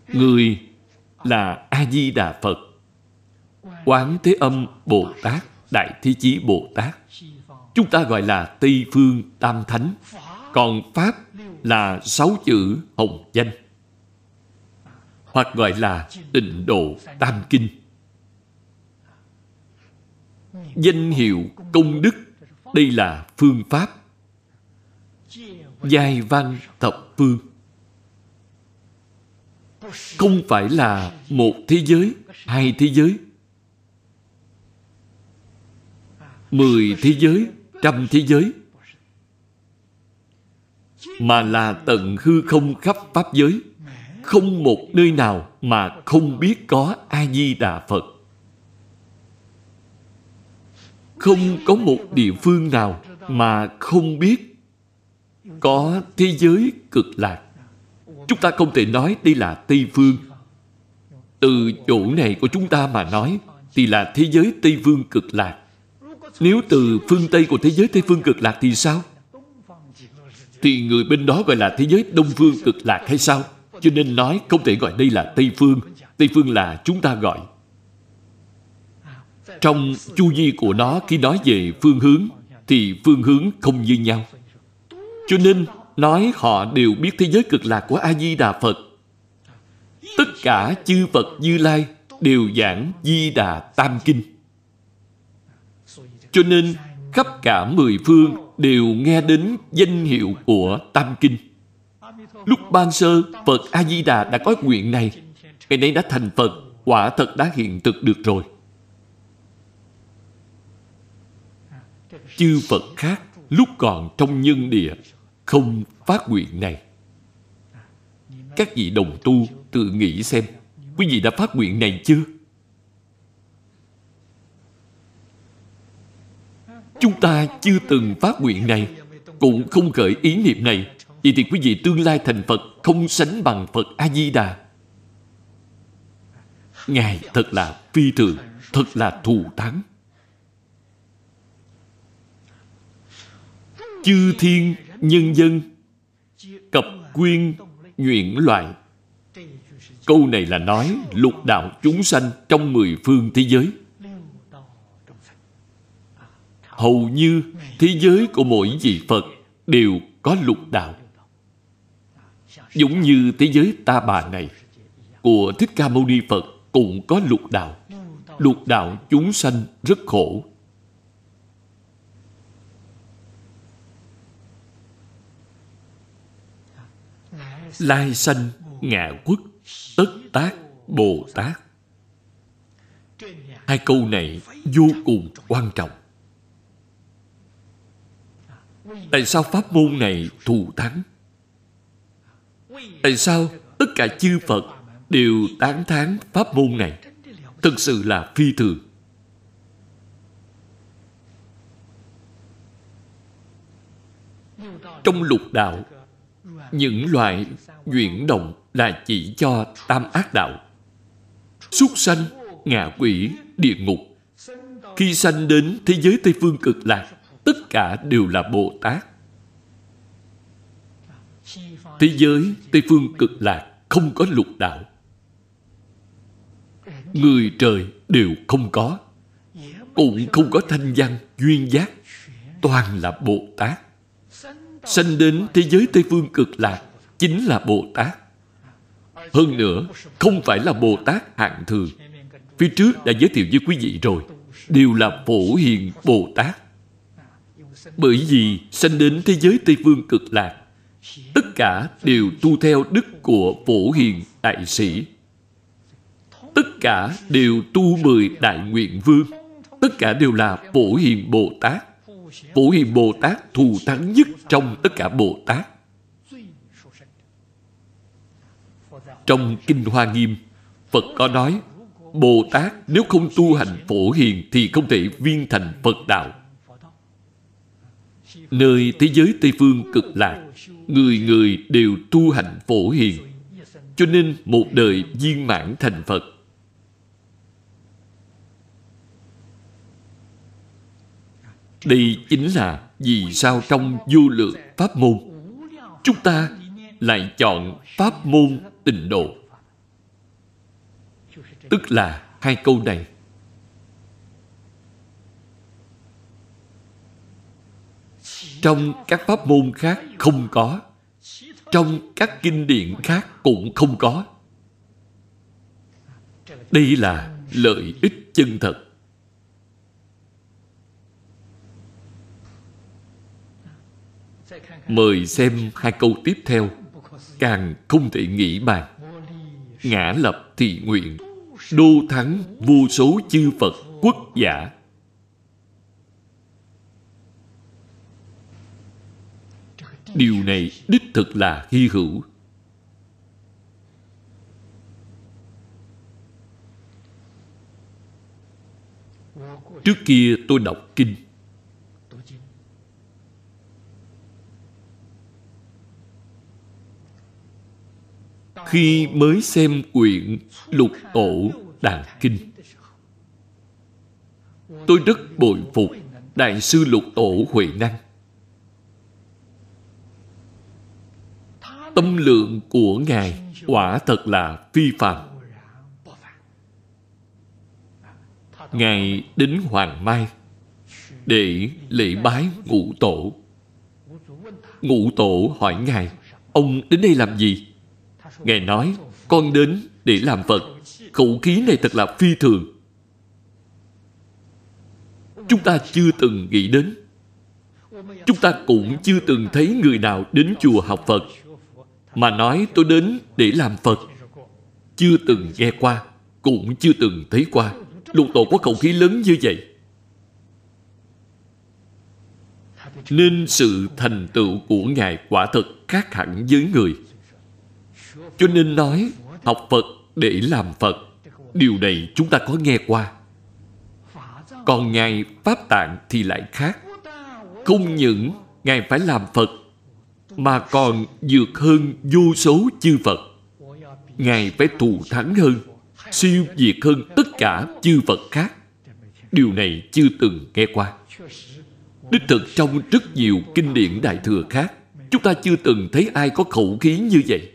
Người là A-di-đà Phật, Quán Thế Âm Bồ Tát, Đại Thế Chí Bồ Tát. Chúng ta gọi là Tây Phương Tam Thánh. Còn Pháp là sáu chữ hồng danh hoặc gọi là tịnh độ tam kinh. Danh hiệu công đức, đây là phương pháp. Giai văn thập phương. Không phải là một thế giới, hai thế giới. Mười thế giới, trăm thế giới. Mà là tận hư không khắp pháp giới không một nơi nào mà không biết có a di đà phật. Không có một địa phương nào mà không biết có thế giới cực lạc. Chúng ta không thể nói đây là tây phương. Từ chỗ này của chúng ta mà nói thì là thế giới tây phương cực lạc. Nếu từ phương tây của thế giới tây phương cực lạc thì sao? Thì người bên đó gọi là thế giới đông phương cực lạc hay sao? Cho nên nói không thể gọi đây là tây phương. Tây phương là chúng ta gọi. Trong chu vi của nó, khi nói về phương hướng, thì phương hướng không như nhau. Cho nên nói họ đều biết thế giới cực lạc của a di đà phật. Tất cả chư phật như lai đều giảng di đà tam kinh. Cho nên khắp cả mười phương đều nghe đến danh hiệu của tam kinh lúc ban sơ, phật a di đà đã có nguyện này. Ngày nay đã thành phật, quả thật đã hiện thực được rồi. Chư phật khác lúc còn trong nhân địa không phát nguyện này. Các vị đồng tu tự nghĩ xem, quý vị đã phát nguyện này chưa? Chúng ta chưa từng phát nguyện này, cũng không khởi ý niệm này vậy thì quý vị tương lai thành phật không sánh bằng phật a di đà ngài thật là phi thường, thật là thù thắng. Chư thiên, nhân dân, cập quyên nhuyễn loại câu này là nói lục đạo chúng sanh trong mười phương thế giới. Hầu như thế giới của mỗi vị phật đều có lục đạo giống như thế giới ta bà này, của thích ca mâu ni phật cũng có lục đạo. Lục đạo chúng sanh rất khổ. Lai sanh ngạ quốc, tất tác bồ tát. Hai câu này vô cùng quan trọng. Tại sao pháp môn này thù thắng? Tại sao tất cả chư phật đều tán thán pháp môn này? Thực sự là phi thường. Trong lục đạo, những loại chuyển động là chỉ cho tam ác đạo. Súc sanh, ngạ quỷ, địa ngục. Khi sanh đến thế giới tây phương cực lạc, tất cả đều là bồ tát thế giới, tây phương cực lạc, không có lục đạo. Người trời đều không có, cũng không có thanh văn, duyên giác, toàn là bồ tát. Sanh đến thế giới tây phương cực lạc, chính là bồ tát. Hơn nữa, không phải là bồ tát hạng thường. Phía trước đã giới thiệu với quý vị rồi, đều là phổ hiền bồ tát. Bởi vì sanh đến thế giới tây phương cực lạc tất cả đều tu theo đức của phổ hiền đại sĩ. Tất cả đều tu mười đại nguyện vương. Tất cả đều là phổ hiền bồ tát. Phổ hiền bồ tát thù thắng nhất trong tất cả bồ tát. Trong kinh hoa nghiêm, phật có nói, bồ tát nếu không tu hành phổ hiền thì không thể viên thành phật đạo. Nơi thế giới tây phương cực lạc người người đều tu hành phổ hiền, cho nên một đời viên mãn thành phật. Đây chính là vì sao trong vô lượng pháp môn, chúng ta lại chọn pháp môn tịnh độ. Tức là hai câu này. Trong các pháp môn khác không có. Trong các kinh điển khác cũng không có. Đây là lợi ích chân thật. Mời xem hai câu tiếp theo. Càng không thể nghĩ bàn. Ngã lập thị nguyện. Đô thắng vô số chư phật quốc giả. điều này đích thực là hy hữu. Trước kia tôi đọc kinh. Khi mới xem quyển lục tổ đàn kinh, tôi rất bồi phục đại sư lục tổ huệ năng. Tâm lượng của Ngài quả thật là phi phàm Ngài đến Hoàng Mai để lễ bái ngũ tổ. Ngũ tổ hỏi Ngài, ông đến đây làm gì? Ngài nói, con đến để làm Phật. Khẩu khí này thật là phi thường. Chúng ta chưa từng nghĩ đến. Chúng ta cũng chưa từng thấy người nào đến chùa học Phật mà nói tôi đến để làm Phật. Chưa từng nghe qua, cũng chưa từng thấy qua. Lục tổ có khẩu khí lớn như vậy. Nên sự thành tựu của Ngài quả thật khác hẳn với người. Cho nên nói, học Phật để làm Phật. Điều này chúng ta có nghe qua. Còn Ngài Pháp Tạng thì lại khác. Không những Ngài phải làm Phật mà còn vượt hơn vô số chư Phật. Ngài phải thù thắng hơn, siêu diệt hơn tất cả chư Phật khác. Điều này chưa từng nghe qua. Đích thực trong rất nhiều kinh điển Đại Thừa khác, chúng ta chưa từng thấy ai có khẩu khí như vậy.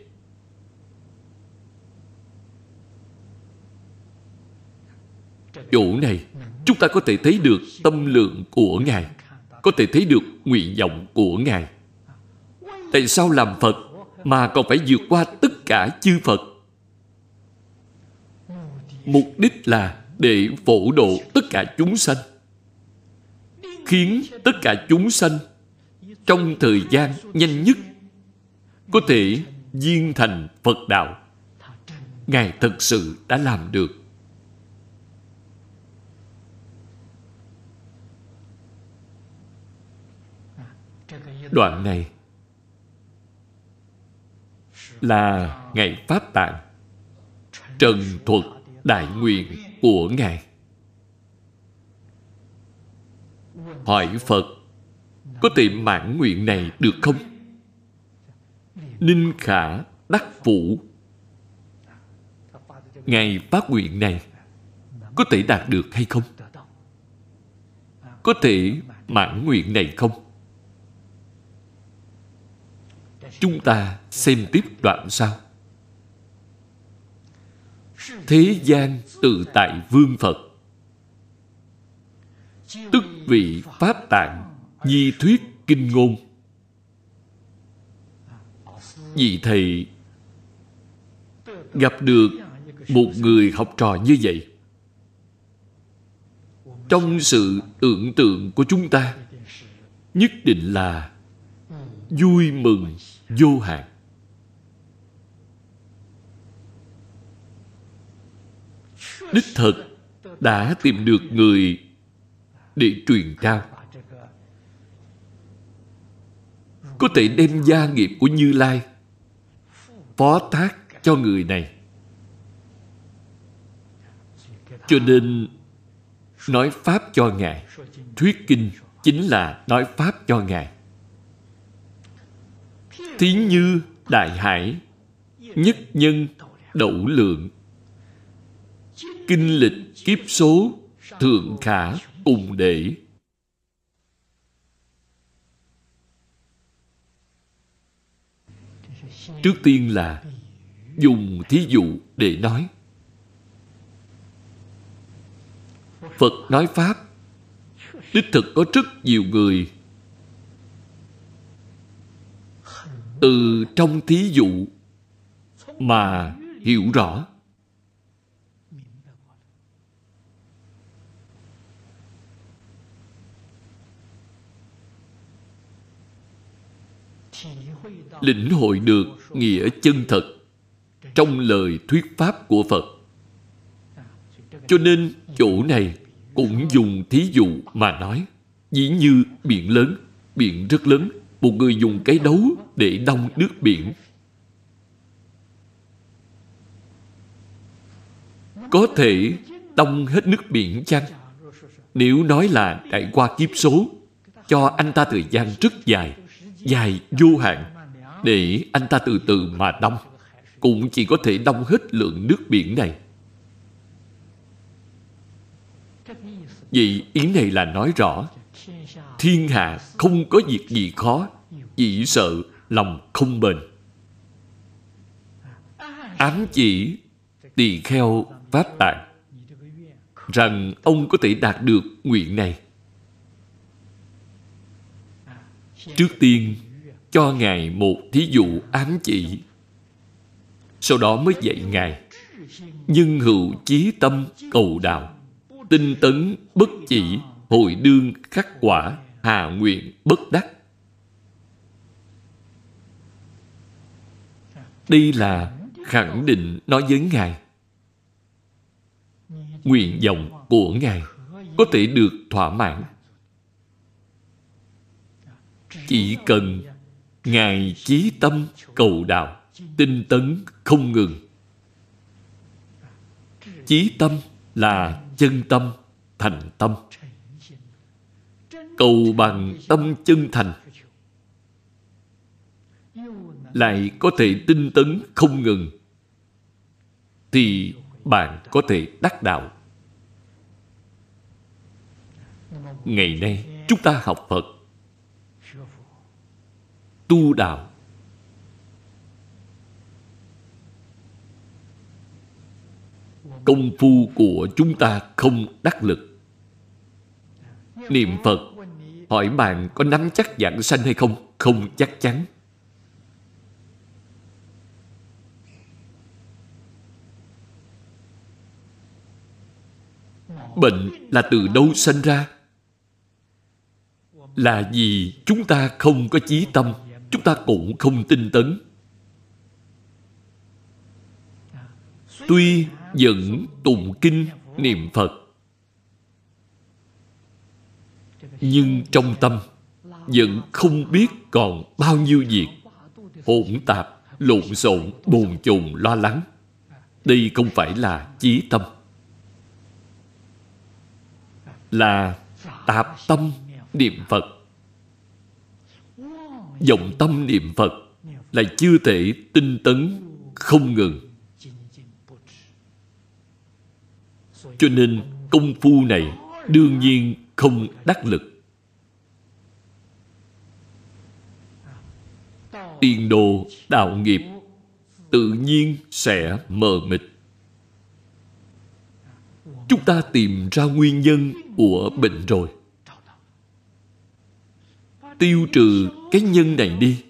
Chỗ này, chúng ta có thể thấy được tâm lượng của Ngài, có thể thấy được nguyện vọng của Ngài tại sao làm Phật mà còn phải vượt qua tất cả chư Phật? Mục đích là để phổ độ tất cả chúng sanh, khiến tất cả chúng sanh trong thời gian nhanh nhất có thể viên thành Phật Đạo. Ngài thật sự đã làm được. Đoạn này là ngày Pháp Tạng Trần thuật đại nguyện của Ngài Hỏi Phật, Có tìm mãn nguyện này được không? Ninh khả đắc phủ ngày phát nguyện này, Có thể đạt được hay không? Có thể mãn nguyện này không? Chúng ta xem tiếp đoạn sau. Thế gian tự tại vương Phật. Tức vị Pháp Tạng Di thuyết kinh ngôn. Vì Thầy Gặp được một người học trò như vậy. Trong sự tưởng tượng của chúng ta, Nhất định là Vui mừng vô hạn. Đích thực đã tìm được người để truyền trao có thể đem gia nghiệp của như lai phó thác cho người này. Cho nên nói pháp cho ngài, thuyết kinh chính là nói pháp cho ngài thí như đại hải, nhất nhân đậu lượng. Kinh lịch kiếp số, thượng khả cùng để trước tiên là dùng thí dụ để nói. Phật nói pháp, đích thực có rất nhiều người từ trong thí dụ mà hiểu rõ. Lĩnh hội được nghĩa chân thật trong lời thuyết pháp của phật. Cho nên chỗ này cũng dùng thí dụ mà nói. Dĩ như biển lớn, biển rất lớn một người dùng cái đấu để đông nước biển. Có thể đong hết nước biển chăng? Nếu nói là đại qua kiếp số, cho anh ta thời gian rất dài, dài vô hạn, để anh ta từ từ mà đông, cũng chỉ có thể đông hết lượng nước biển này. Vì ý này là nói rõ thiên hạ không có việc gì khó, chỉ sợ lòng không bền. Ám chỉ tỳ kheo Pháp Tạng rằng ông có thể đạt được nguyện này. Trước tiên, cho Ngài một thí dụ ám chỉ. Sau đó mới dạy Ngài. Nhưng hữu chí tâm cầu đạo, tinh tấn bất chỉ, hồi đương khắc quả, hà nguyện bất đắc. Đây là khẳng định nói với Ngài. Nguyện vọng của Ngài có thể được thỏa mãn. Chỉ cần Ngài chí tâm cầu đạo, tinh tấn không ngừng. Chí tâm là chân tâm, thành tâm. Cầu bằng tâm chân thành. Lại có thể tinh tấn không ngừng, thì bạn có thể đắc đạo. Ngày nay, chúng ta học Phật. Tu đạo. Công phu của chúng ta không đắc lực. Niệm phật hỏi bạn có nắm chắc giảng sanh hay không? Không chắc chắn. Bệnh là từ đâu sanh ra? Là vì chúng ta không có chí tâm, chúng ta cũng không tinh tấn. Tuy vẫn tụng kinh niệm phật nhưng trong tâm, vẫn không biết còn bao nhiêu việc. Hỗn tạp, lộn xộn, bồn chồn, lo lắng. Đây không phải là chí tâm. Là tạp tâm niệm phật. Vọng tâm niệm phật là chưa thể tinh tấn, không ngừng. Cho nên công phu này đương nhiên không đắc lực. Tiền đồ đạo nghiệp, tự nhiên sẽ mờ mịt. Chúng ta tìm ra nguyên nhân của bệnh rồi. Tiêu trừ cái nhân này đi,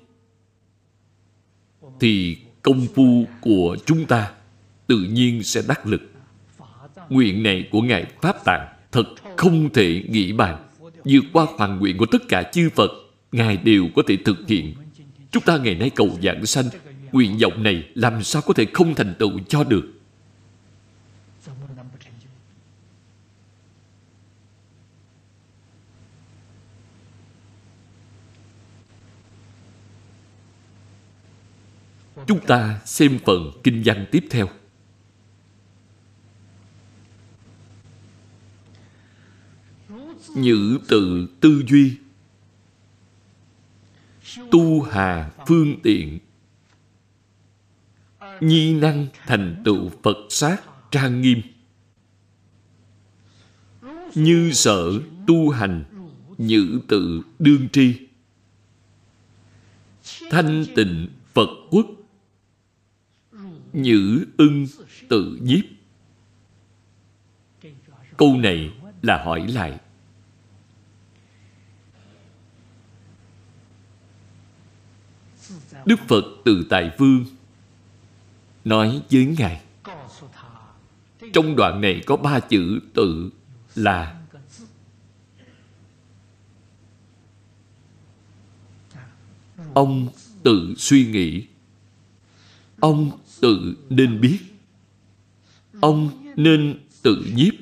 thì công phu của chúng ta tự nhiên sẽ đắc lực. Nguyện này của ngài pháp tạng thật không thể nghĩ bàn. Vượt qua hoàn nguyện của tất cả chư phật, ngài đều có thể thực hiện chúng ta ngày nay cầu giảng sanh. Nguyện vọng này làm sao có thể không thành tựu cho được? Chúng ta xem phần kinh văn tiếp theo. Nhữ tự tư duy. Tu hà phương tiện. Nhi năng thành tựu Phật sát trang nghiêm. Như sở tu hành, Nhữ tự đương tri. Thanh tịnh Phật quốc. Nhữ ưng tự nhiếp. Câu này là hỏi lại. Đức Phật từ tài Vương Nói với Ngài, Trong đoạn này có ba chữ tự là Ông tự suy nghĩ, Ông tự nên biết, ông nên tự nhiếp.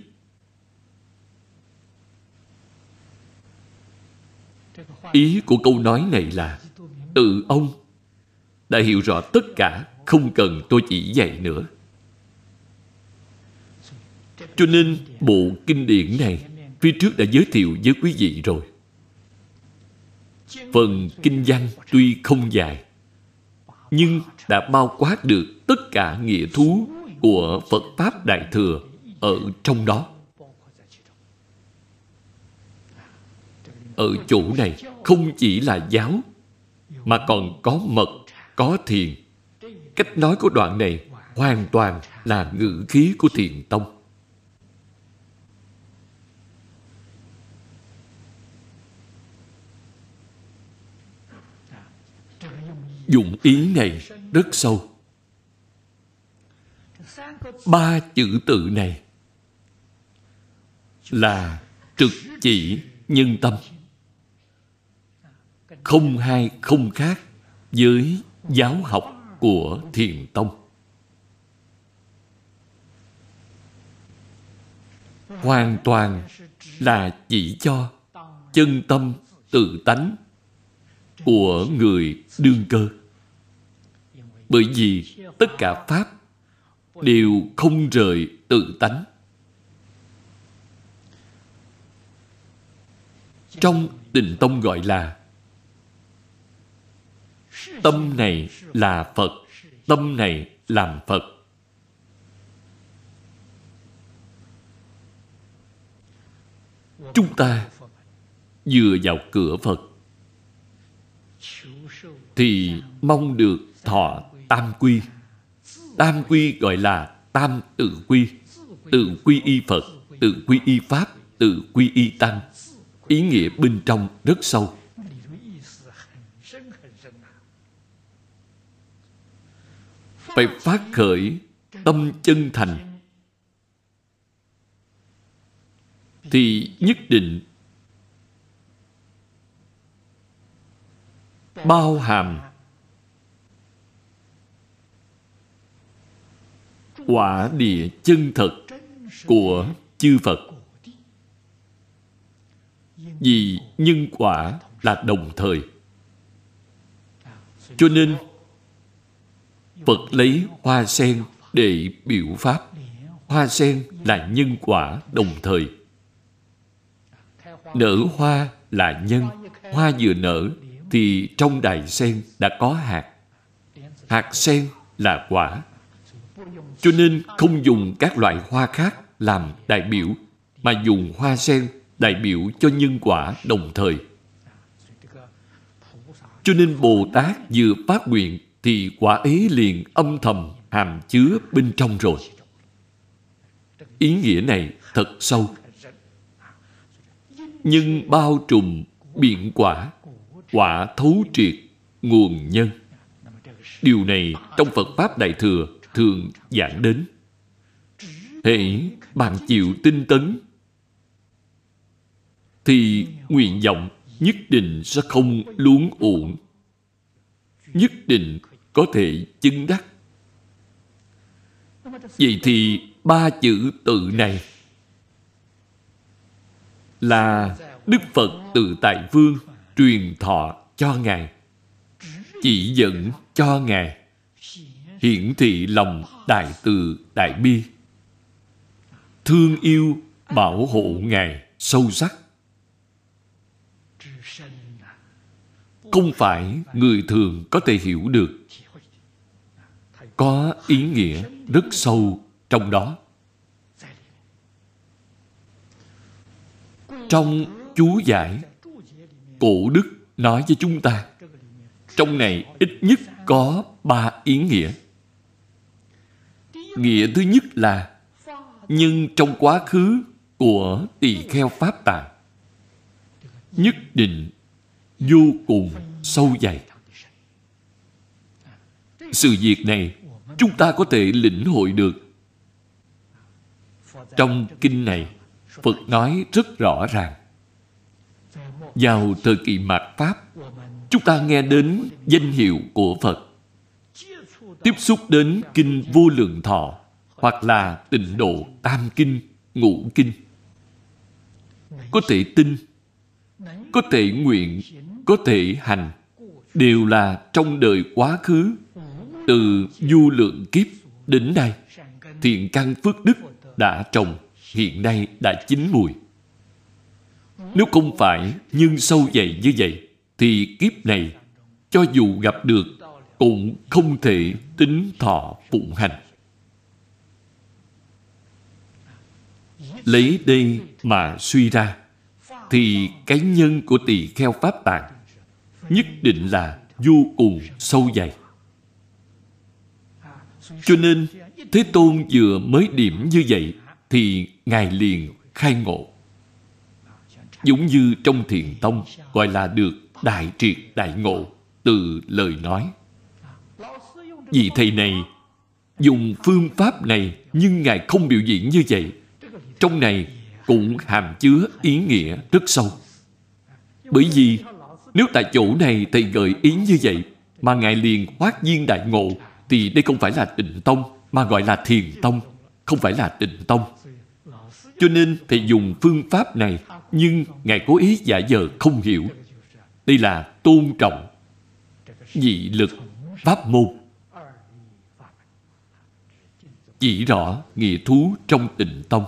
Ý của câu nói này là tự ông đã hiểu rõ tất cả không cần tôi chỉ dạy nữa cho nên bộ kinh điển này phía trước đã giới thiệu với quý vị rồi. Phần kinh văn tuy không dài, nhưng đã bao quát được tất cả nghĩa thú của Phật Pháp Đại Thừa ở trong đó. Ở chỗ này không chỉ là giáo, mà còn có mật, có thiền. Cách nói của đoạn này hoàn toàn là ngữ khí của thiền tông. Dụng ý này rất sâu. Ba chữ tự này là trực chỉ nhân tâm. Không hai không khác với giáo học của Thiền Tông. Hoàn toàn là chỉ cho chân tâm tự tánh của người đương cơ. Bởi vì tất cả Pháp đều không rời tự tánh. Trong định tông gọi là Tâm này là Phật, tâm này làm Phật. Chúng ta vừa vào cửa Phật thì mong được thọ tam quy. Tam quy gọi là tam tự quy. Tự quy y Phật, tự quy y Pháp, tự quy y Tăng. Ý nghĩa bên trong rất sâu. Phải phát khởi tâm chân thành thì nhất định bao hàm quả địa chân thật của chư Phật. Vì nhân quả là đồng thời. Cho nên Phật lấy hoa sen để biểu pháp. Hoa sen là nhân quả đồng thời. Nở hoa là nhân. Hoa vừa nở thì trong đài sen đã có hạt. Hạt sen là quả. Cho nên không dùng các loại hoa khác làm đại biểu, mà dùng hoa sen đại biểu cho nhân quả đồng thời. Cho nên Bồ Tát vừa phát nguyện thì quả ấy liền âm thầm hàm chứa bên trong rồi. Ý nghĩa này thật sâu. Nhưng bao trùm biện quả, quả thấu triệt, nguồn nhân. Điều này trong Phật Pháp Đại Thừa thường giảng đến. Hãy bạn chịu tinh tấn thì nguyện vọng nhất định sẽ không luống uổng. Nhất định có thể chứng đắc. Vậy thì ba chữ tự này là Đức Phật từ tại vương truyền thọ cho Ngài, chỉ dẫn cho Ngài, hiển thị lòng đại từ đại bi, thương yêu bảo hộ Ngài sâu sắc. Không phải người thường có thể hiểu được có ý nghĩa rất sâu trong đó. Trong chú giải, cổ đức nói với chúng ta, trong này ít nhất có ba ý nghĩa. Nghĩa thứ nhất là nhưng trong quá khứ của tỳ kheo Pháp Tạng nhất định vô cùng sâu dày. Sự việc này chúng ta có thể lĩnh hội được. Trong kinh này, Phật nói rất rõ ràng. Vào thời kỳ mạt Pháp, chúng ta nghe đến danh hiệu của Phật. Tiếp xúc đến kinh vô lượng thọ hoặc là tịnh độ tam kinh, ngũ kinh. Có thể tin, có thể nguyện, có thể hành, đều là trong đời quá khứ từ du lượng kiếp đến nay, thiện căn phước đức đã trồng, hiện nay đã chín mùi. Nếu không phải nhân sâu dày như vậy, thì kiếp này, cho dù gặp được, cũng không thể tính thọ phụng hành. Lấy đây mà suy ra, thì cái nhân của tỳ kheo Pháp Tạng nhất định là vô cùng sâu dày. Cho nên, Thế Tôn vừa mới điểm như vậy, thì Ngài liền khai ngộ. Giống như trong thiền tông gọi là được đại triệt đại ngộ từ lời nói. Vị thầy này dùng phương pháp này nhưng Ngài không biểu diễn như vậy. Trong này cũng hàm chứa ý nghĩa rất sâu. Bởi vì nếu tại chỗ này thầy gợi ý như vậy mà Ngài liền phát nhiên đại ngộ thì đây không phải là tịnh tông mà gọi là thiền tông, không phải là tịnh tông. Cho nên thầy dùng phương pháp này nhưng Ngài cố ý giả vờ không hiểu. Đây là tôn trọng dị lực pháp môn chỉ rõ nghĩa thú trong tịnh tông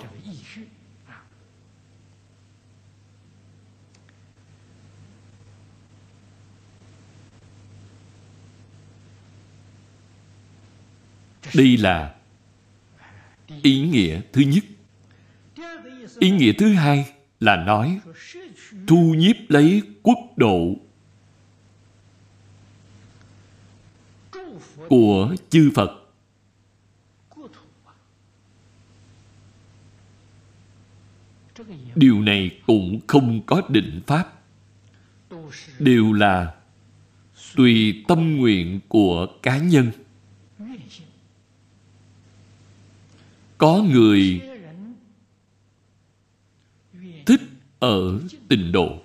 đây là ý nghĩa thứ nhất ý nghĩa thứ hai là nói, thu nhiếp lấy quốc độ của chư Phật. Điều này cũng không có định pháp. Đều là tùy tâm nguyện của cá nhân. Có người thích ở tịnh độ.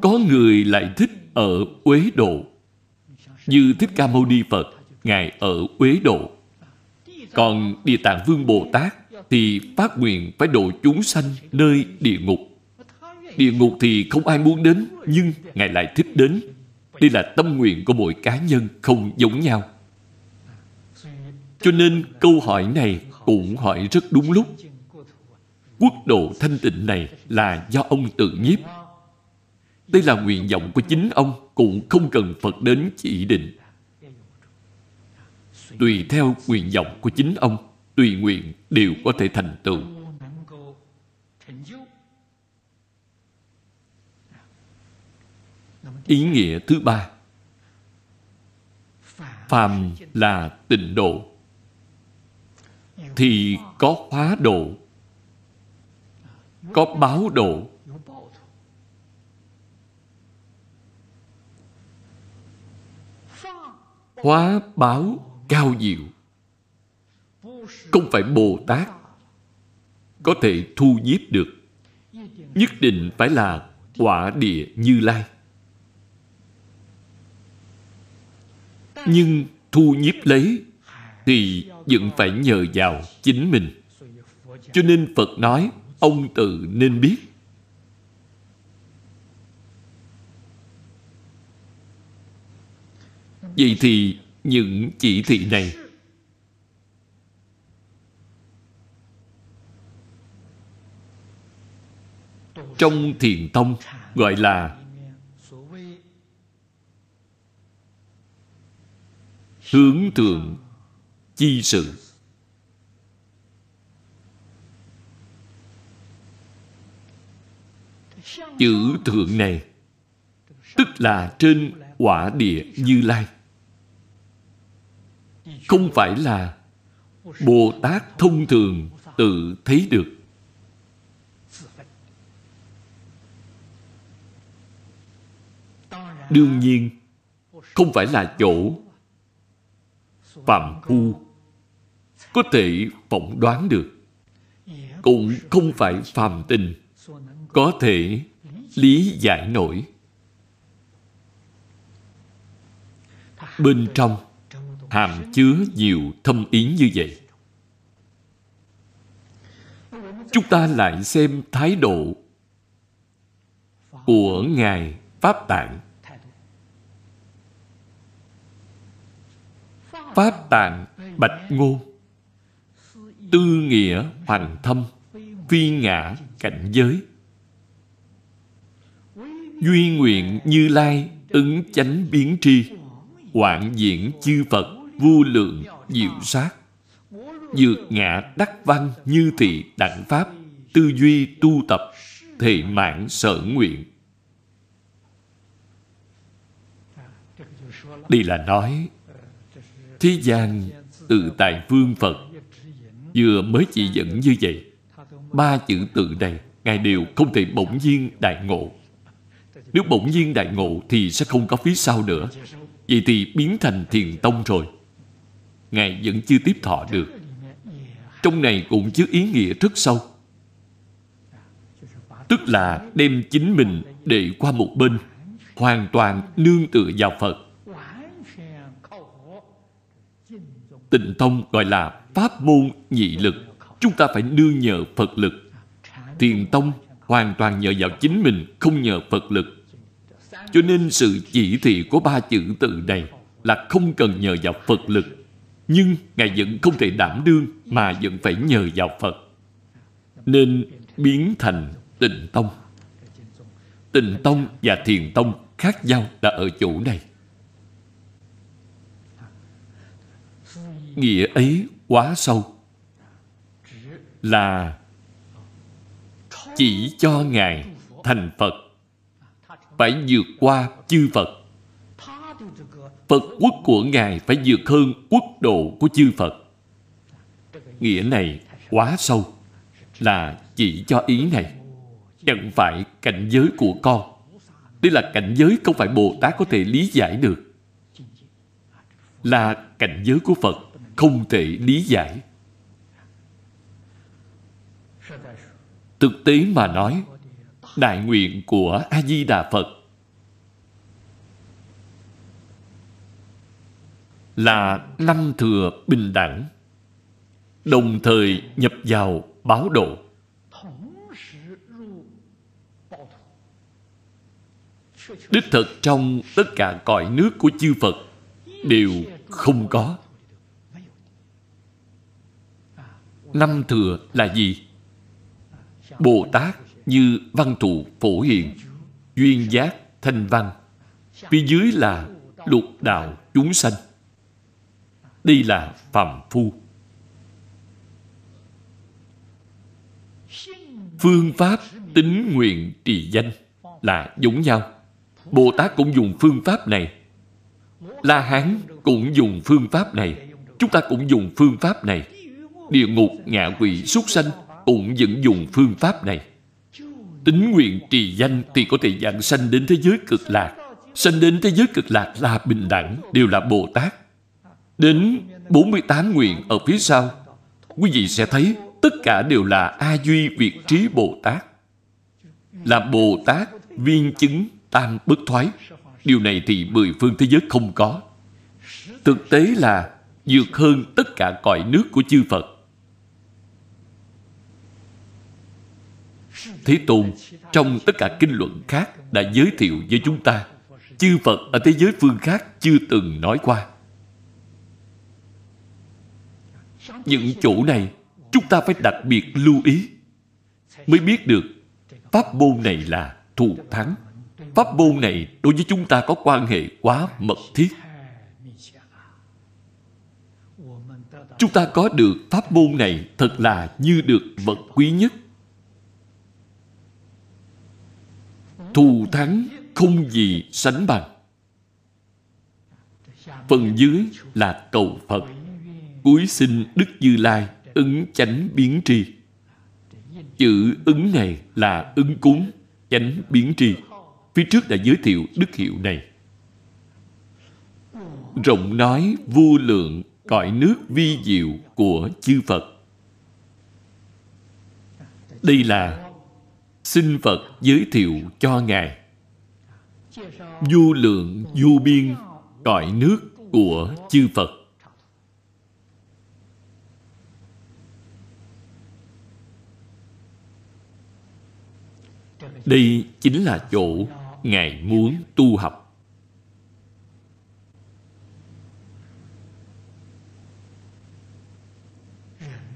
Có người lại thích ở uế độ. Như Thích Ca Mâu Ni Phật, Ngài ở Uế Độ. Còn Địa Tạng Vương Bồ Tát thì phát nguyện phải độ chúng sanh nơi địa ngục. Địa ngục thì không ai muốn đến, nhưng Ngài lại thích đến. Đây là tâm nguyện của mỗi cá nhân không giống nhau. Cho nên câu hỏi này cũng hỏi rất đúng lúc. Quốc độ thanh tịnh này là do ông tự nhiếp. Đây là nguyện vọng của chính ông cũng không cần Phật đến chỉ định. Tùy theo nguyện vọng của chính ông, tùy nguyện đều có thể thành tựu. Ý nghĩa thứ ba Phàm là tịnh độ thì có hóa độ Có báo độ hóa báo cao diệu không phải bồ tát có thể thu nhiếp được, nhất định phải là quả địa như lai. Nhưng thu nhiếp lấy thì vẫn phải nhờ vào chính mình. Cho nên phật nói, ông tự nên biết. Vậy thì những chỉ thị này trong thiền tông gọi là hướng thượng chi sự. Chữ thượng này tức là trên quả địa như lai. Không phải là Bồ Tát thông thường tự thấy được. Đương nhiên, không phải là chỗ phạm phu có thể phỏng đoán được. Cũng không phải phàm tình, có thể lý giải nổi. Bên trong, hàm chứa nhiều thâm ý như vậy. Chúng ta lại xem thái độ của Ngài Pháp Tạng. Pháp Tạng Bạch Ngôn tư nghĩa hoằng thâm phi ngã cảnh giới. Duy nguyện như lai ứng chánh biến tri hoạn diễn chư phật vô lượng diệu sát. Dược ngã đắc văn như thị đẳng pháp, tư duy tu tập thị mãn sở nguyện. Đây là nói, thế gian từ tài vương phật vừa mới chỉ dẫn như vậy. Ba chữ tự này, ngài đều không thể bỗng nhiên đại ngộ. Nếu bỗng nhiên đại ngộ thì sẽ không có phía sau nữa. Vậy thì biến thành thiền tông rồi. Ngài vẫn chưa tiếp thọ được. Trong này cũng chứa ý nghĩa rất sâu. Tức là đem chính mình để qua một bên, hoàn toàn nương tựa vào phật. Tịnh tông gọi là pháp môn nhị lực, chúng ta phải nương nhờ phật lực. Thiền tông hoàn toàn nhờ vào chính mình, không nhờ phật lực. Cho nên sự chỉ thị của ba chữ tự này là không cần nhờ vào phật lực. Nhưng ngài vẫn không thể đảm đương mà vẫn phải nhờ vào phật. Nên biến thành tịnh tông. Tịnh tông và thiền tông khác nhau là ở chỗ này. Nghĩa ấy quá sâu. Là chỉ cho ngài thành phật, phải vượt qua chư phật. Phật quốc của ngài phải vượt hơn quốc độ của chư phật. Nghĩa này quá sâu, là chỉ cho ý này. Chẳng phải cảnh giới của con. Đây là cảnh giới không phải bồ tát có thể lý giải được. Là cảnh giới của phật không thể lý giải. Thực tế mà nói, đại nguyện của a di đà phật là năm thừa bình đẳng, đồng thời nhập vào báo độ. Đích thực trong tất cả cõi nước của chư phật đều không có. năm thừa là gì? Bồ tát như văn thù phổ hiền, duyên giác thanh văn. Phía dưới là lục đạo chúng sanh. Đây là phàm phu. Phương pháp tính nguyện trì danh là giống nhau. Bồ tát cũng dùng phương pháp này. La hán cũng dùng phương pháp này. Chúng ta cũng dùng phương pháp này địa ngục ngạ quỷ súc sanh cũng vẫn dùng phương pháp này. Tính nguyện trì danh thì có thể dạng sanh đến thế giới cực lạc. Sanh đến thế giới cực lạc là bình đẳng, đều là bồ tát. Đến 48 nguyện ở phía sau, quý vị sẽ thấy tất cả đều là a duy việt trí bồ tát. Là bồ tát viên chứng tam bất thoái. Điều này thì mười phương thế giới không có. Thực tế là vượt hơn tất cả cõi nước của chư phật. Thế Tôn, trong tất cả kinh luận khác đã giới thiệu với chúng ta, chư Phật ở thế giới phương khác chưa từng nói qua. Những chỗ này, chúng ta phải đặc biệt lưu ý, mới biết được pháp môn này là thù thắng. Pháp môn này đối với chúng ta có quan hệ quá mật thiết. Chúng ta có được pháp môn này thật là như được vật quý nhất thù thắng không gì sánh bằng. Phần dưới là cầu Phật. cuối xin Đức Như Lai ứng chánh biến tri. Chữ ứng này là ứng cúng, chánh biến tri. Phía trước đã giới thiệu đức hiệu này. Rộng nói vô lượng cõi nước vi diệu của chư Phật. Đây là xin phật giới thiệu cho ngài. Du vô lượng, vô biên, cõi nước của chư phật. Đây chính là chỗ ngài muốn tu học.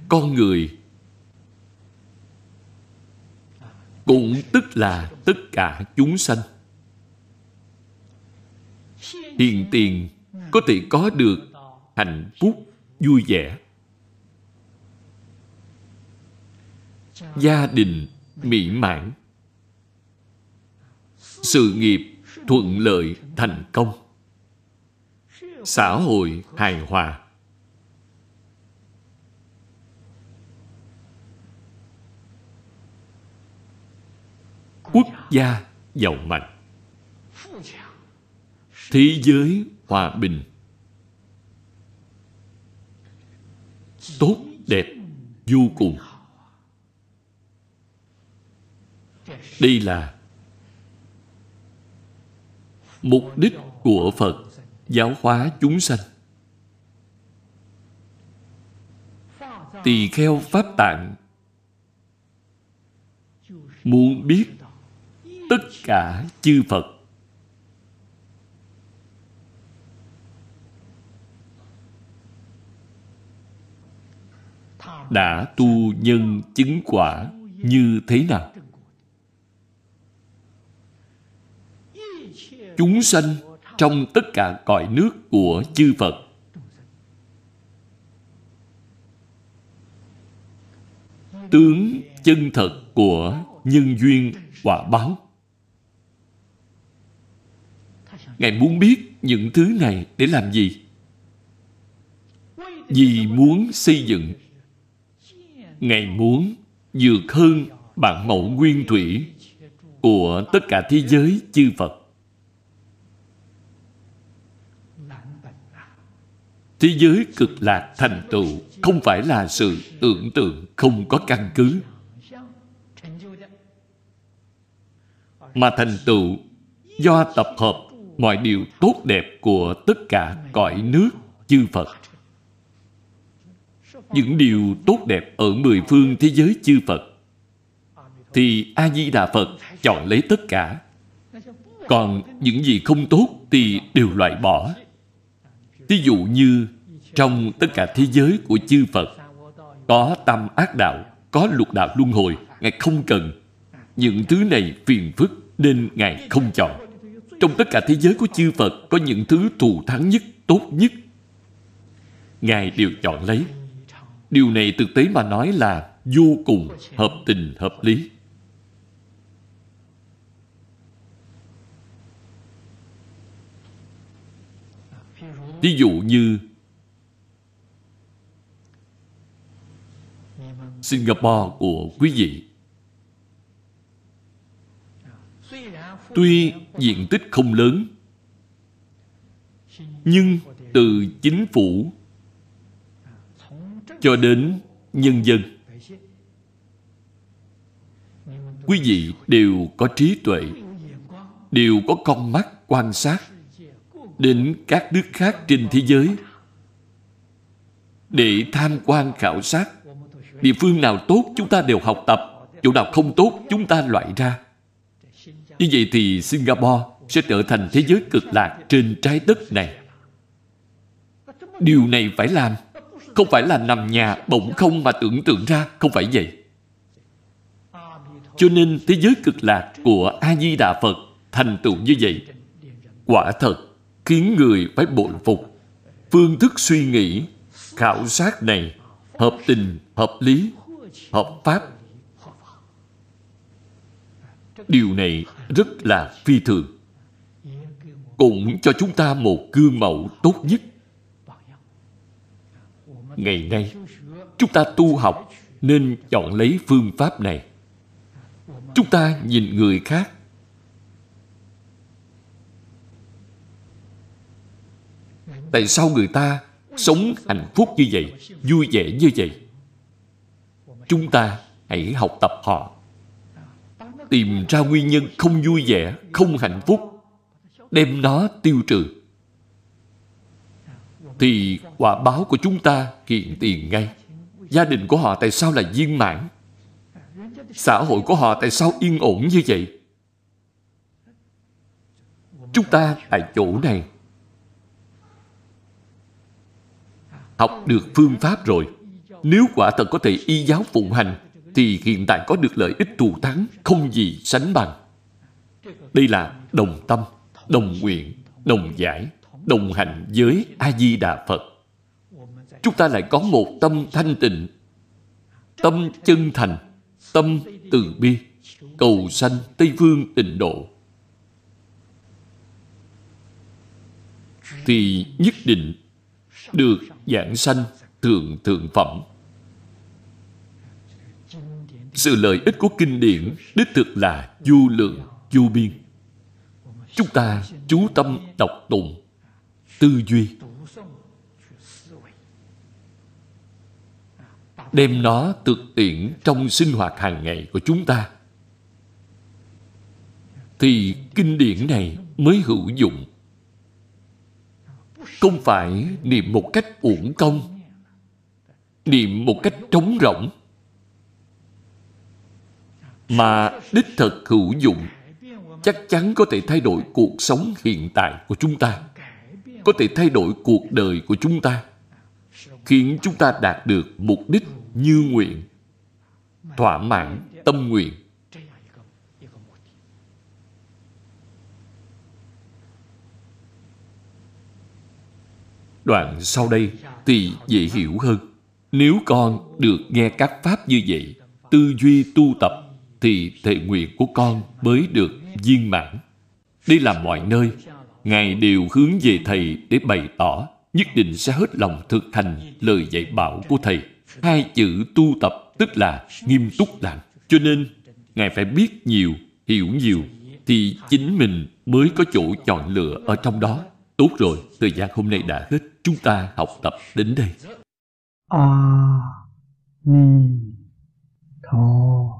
Con người là tất cả chúng sanh. Hiền tiền có thể có được hạnh phúc, vui vẻ. Gia đình mỹ mãn. Sự nghiệp thuận lợi thành công. Xã hội hài hòa. Quốc gia giàu mạnh. Thế giới hòa bình. Tốt đẹp vô cùng. Đây là mục đích của phật giáo hóa chúng sanh. Tỳ kheo pháp tạng muốn biết tất cả chư phật đã tu nhân chứng quả như thế nào chúng sanh trong tất cả cõi nước của chư Phật. Tướng chân thật của nhân duyên quả báo. Ngài muốn biết những thứ này để làm gì? Vì muốn xây dựng Ngài muốn vượt hơn bản mẫu nguyên thủy của tất cả thế giới chư Phật. Thế giới cực lạc thành tựu không phải là sự tưởng tượng không có căn cứ. Mà thành tựu do tập hợp mọi điều tốt đẹp của tất cả cõi nước chư Phật. Những điều tốt đẹp ở mười phương thế giới chư Phật thì A-di-đà Phật chọn lấy tất cả. Còn những gì không tốt thì đều loại bỏ. Ví dụ như trong tất cả thế giới của chư Phật có tâm ác đạo, có lục đạo luân hồi, Ngài không cần. Những thứ này phiền phức nên Ngài không chọn. Trong tất cả thế giới của chư Phật có những thứ thù thắng nhất, tốt nhất. Ngài đều chọn lấy. Điều này thực tế mà nói là vô cùng hợp tình hợp lý. Ví dụ như Singapore của quý vị. Tuy diện tích không lớn, nhưng từ chính phủ cho đến nhân dân, quý vị đều có trí tuệ, đều có con mắt quan sát đến các nước khác trên thế giới để tham quan khảo sát. Địa phương nào tốt chúng ta đều học tập chỗ nào không tốt chúng ta loại ra như vậy thì singapore sẽ trở thành thế giới cực lạc trên trái đất này. Điều này phải làm. Không phải là nằm nhà bỗng không mà tưởng tượng ra không phải vậy. Cho nên thế giới cực lạc của a di đà phật thành tựu như vậy quả thật khiến người phải bội phục. Phương thức suy nghĩ khảo sát này hợp tình, hợp lý, hợp pháp. Điều này rất là phi thường. Cũng cho chúng ta một gương mẫu tốt nhất. Ngày nay, chúng ta tu học nên chọn lấy phương pháp này. Chúng ta nhìn người khác Tại sao người ta sống hạnh phúc như vậy, vui vẻ như vậy. Chúng ta hãy học tập họ. Tìm ra nguyên nhân không vui vẻ, không hạnh phúc, đem nó tiêu trừ. Thì quả báo của chúng ta hiện tiền ngay. Gia đình của họ tại sao là viên mãn? Xã hội của họ tại sao yên ổn như vậy? Chúng ta tại chỗ này học được phương pháp rồi. Nếu quả thật có thể y giáo phụng hành, thì hiện tại có được lợi ích thù thắng không gì sánh bằng. Đây là đồng tâm, đồng nguyện, đồng giải, đồng hành với a di đà phật. Chúng ta lại có một tâm thanh tịnh tâm chân thành tâm từ bi cầu sanh tây phương tịnh độ. Thì nhất định được giảng sanh thượng thượng phẩm sự lợi ích của kinh điển đích thực là vô lượng vô biên. Chúng ta chú tâm đọc tụng, tư duy. Đem nó thực tiễn trong sinh hoạt hàng ngày của chúng ta. Thì kinh điển này mới hữu dụng. Không phải niệm một cách uổng công, niệm một cách trống rỗng mà đích thực hữu dụng. Chắc chắn có thể thay đổi cuộc sống hiện tại của chúng ta. Có thể thay đổi cuộc đời của chúng ta. Khiến chúng ta đạt được mục đích như nguyện. Thỏa mãn tâm nguyện. Đoạn sau đây thì dễ hiểu hơn. Nếu con được nghe các pháp như vậy, tư duy tu tập thì thệ nguyện của con mới được viên mãn. Đi làm mọi nơi, ngài đều hướng về thầy để bày tỏ, nhất định sẽ hết lòng thực hành lời dạy bảo của thầy. Hai chữ tu tập tức là nghiêm túc làm. Cho nên, ngài phải biết nhiều, hiểu nhiều thì chính mình mới có chỗ chọn lựa ở trong đó. Tốt rồi, thời gian hôm nay đã hết. Chúng ta học tập đến đây. A ni tho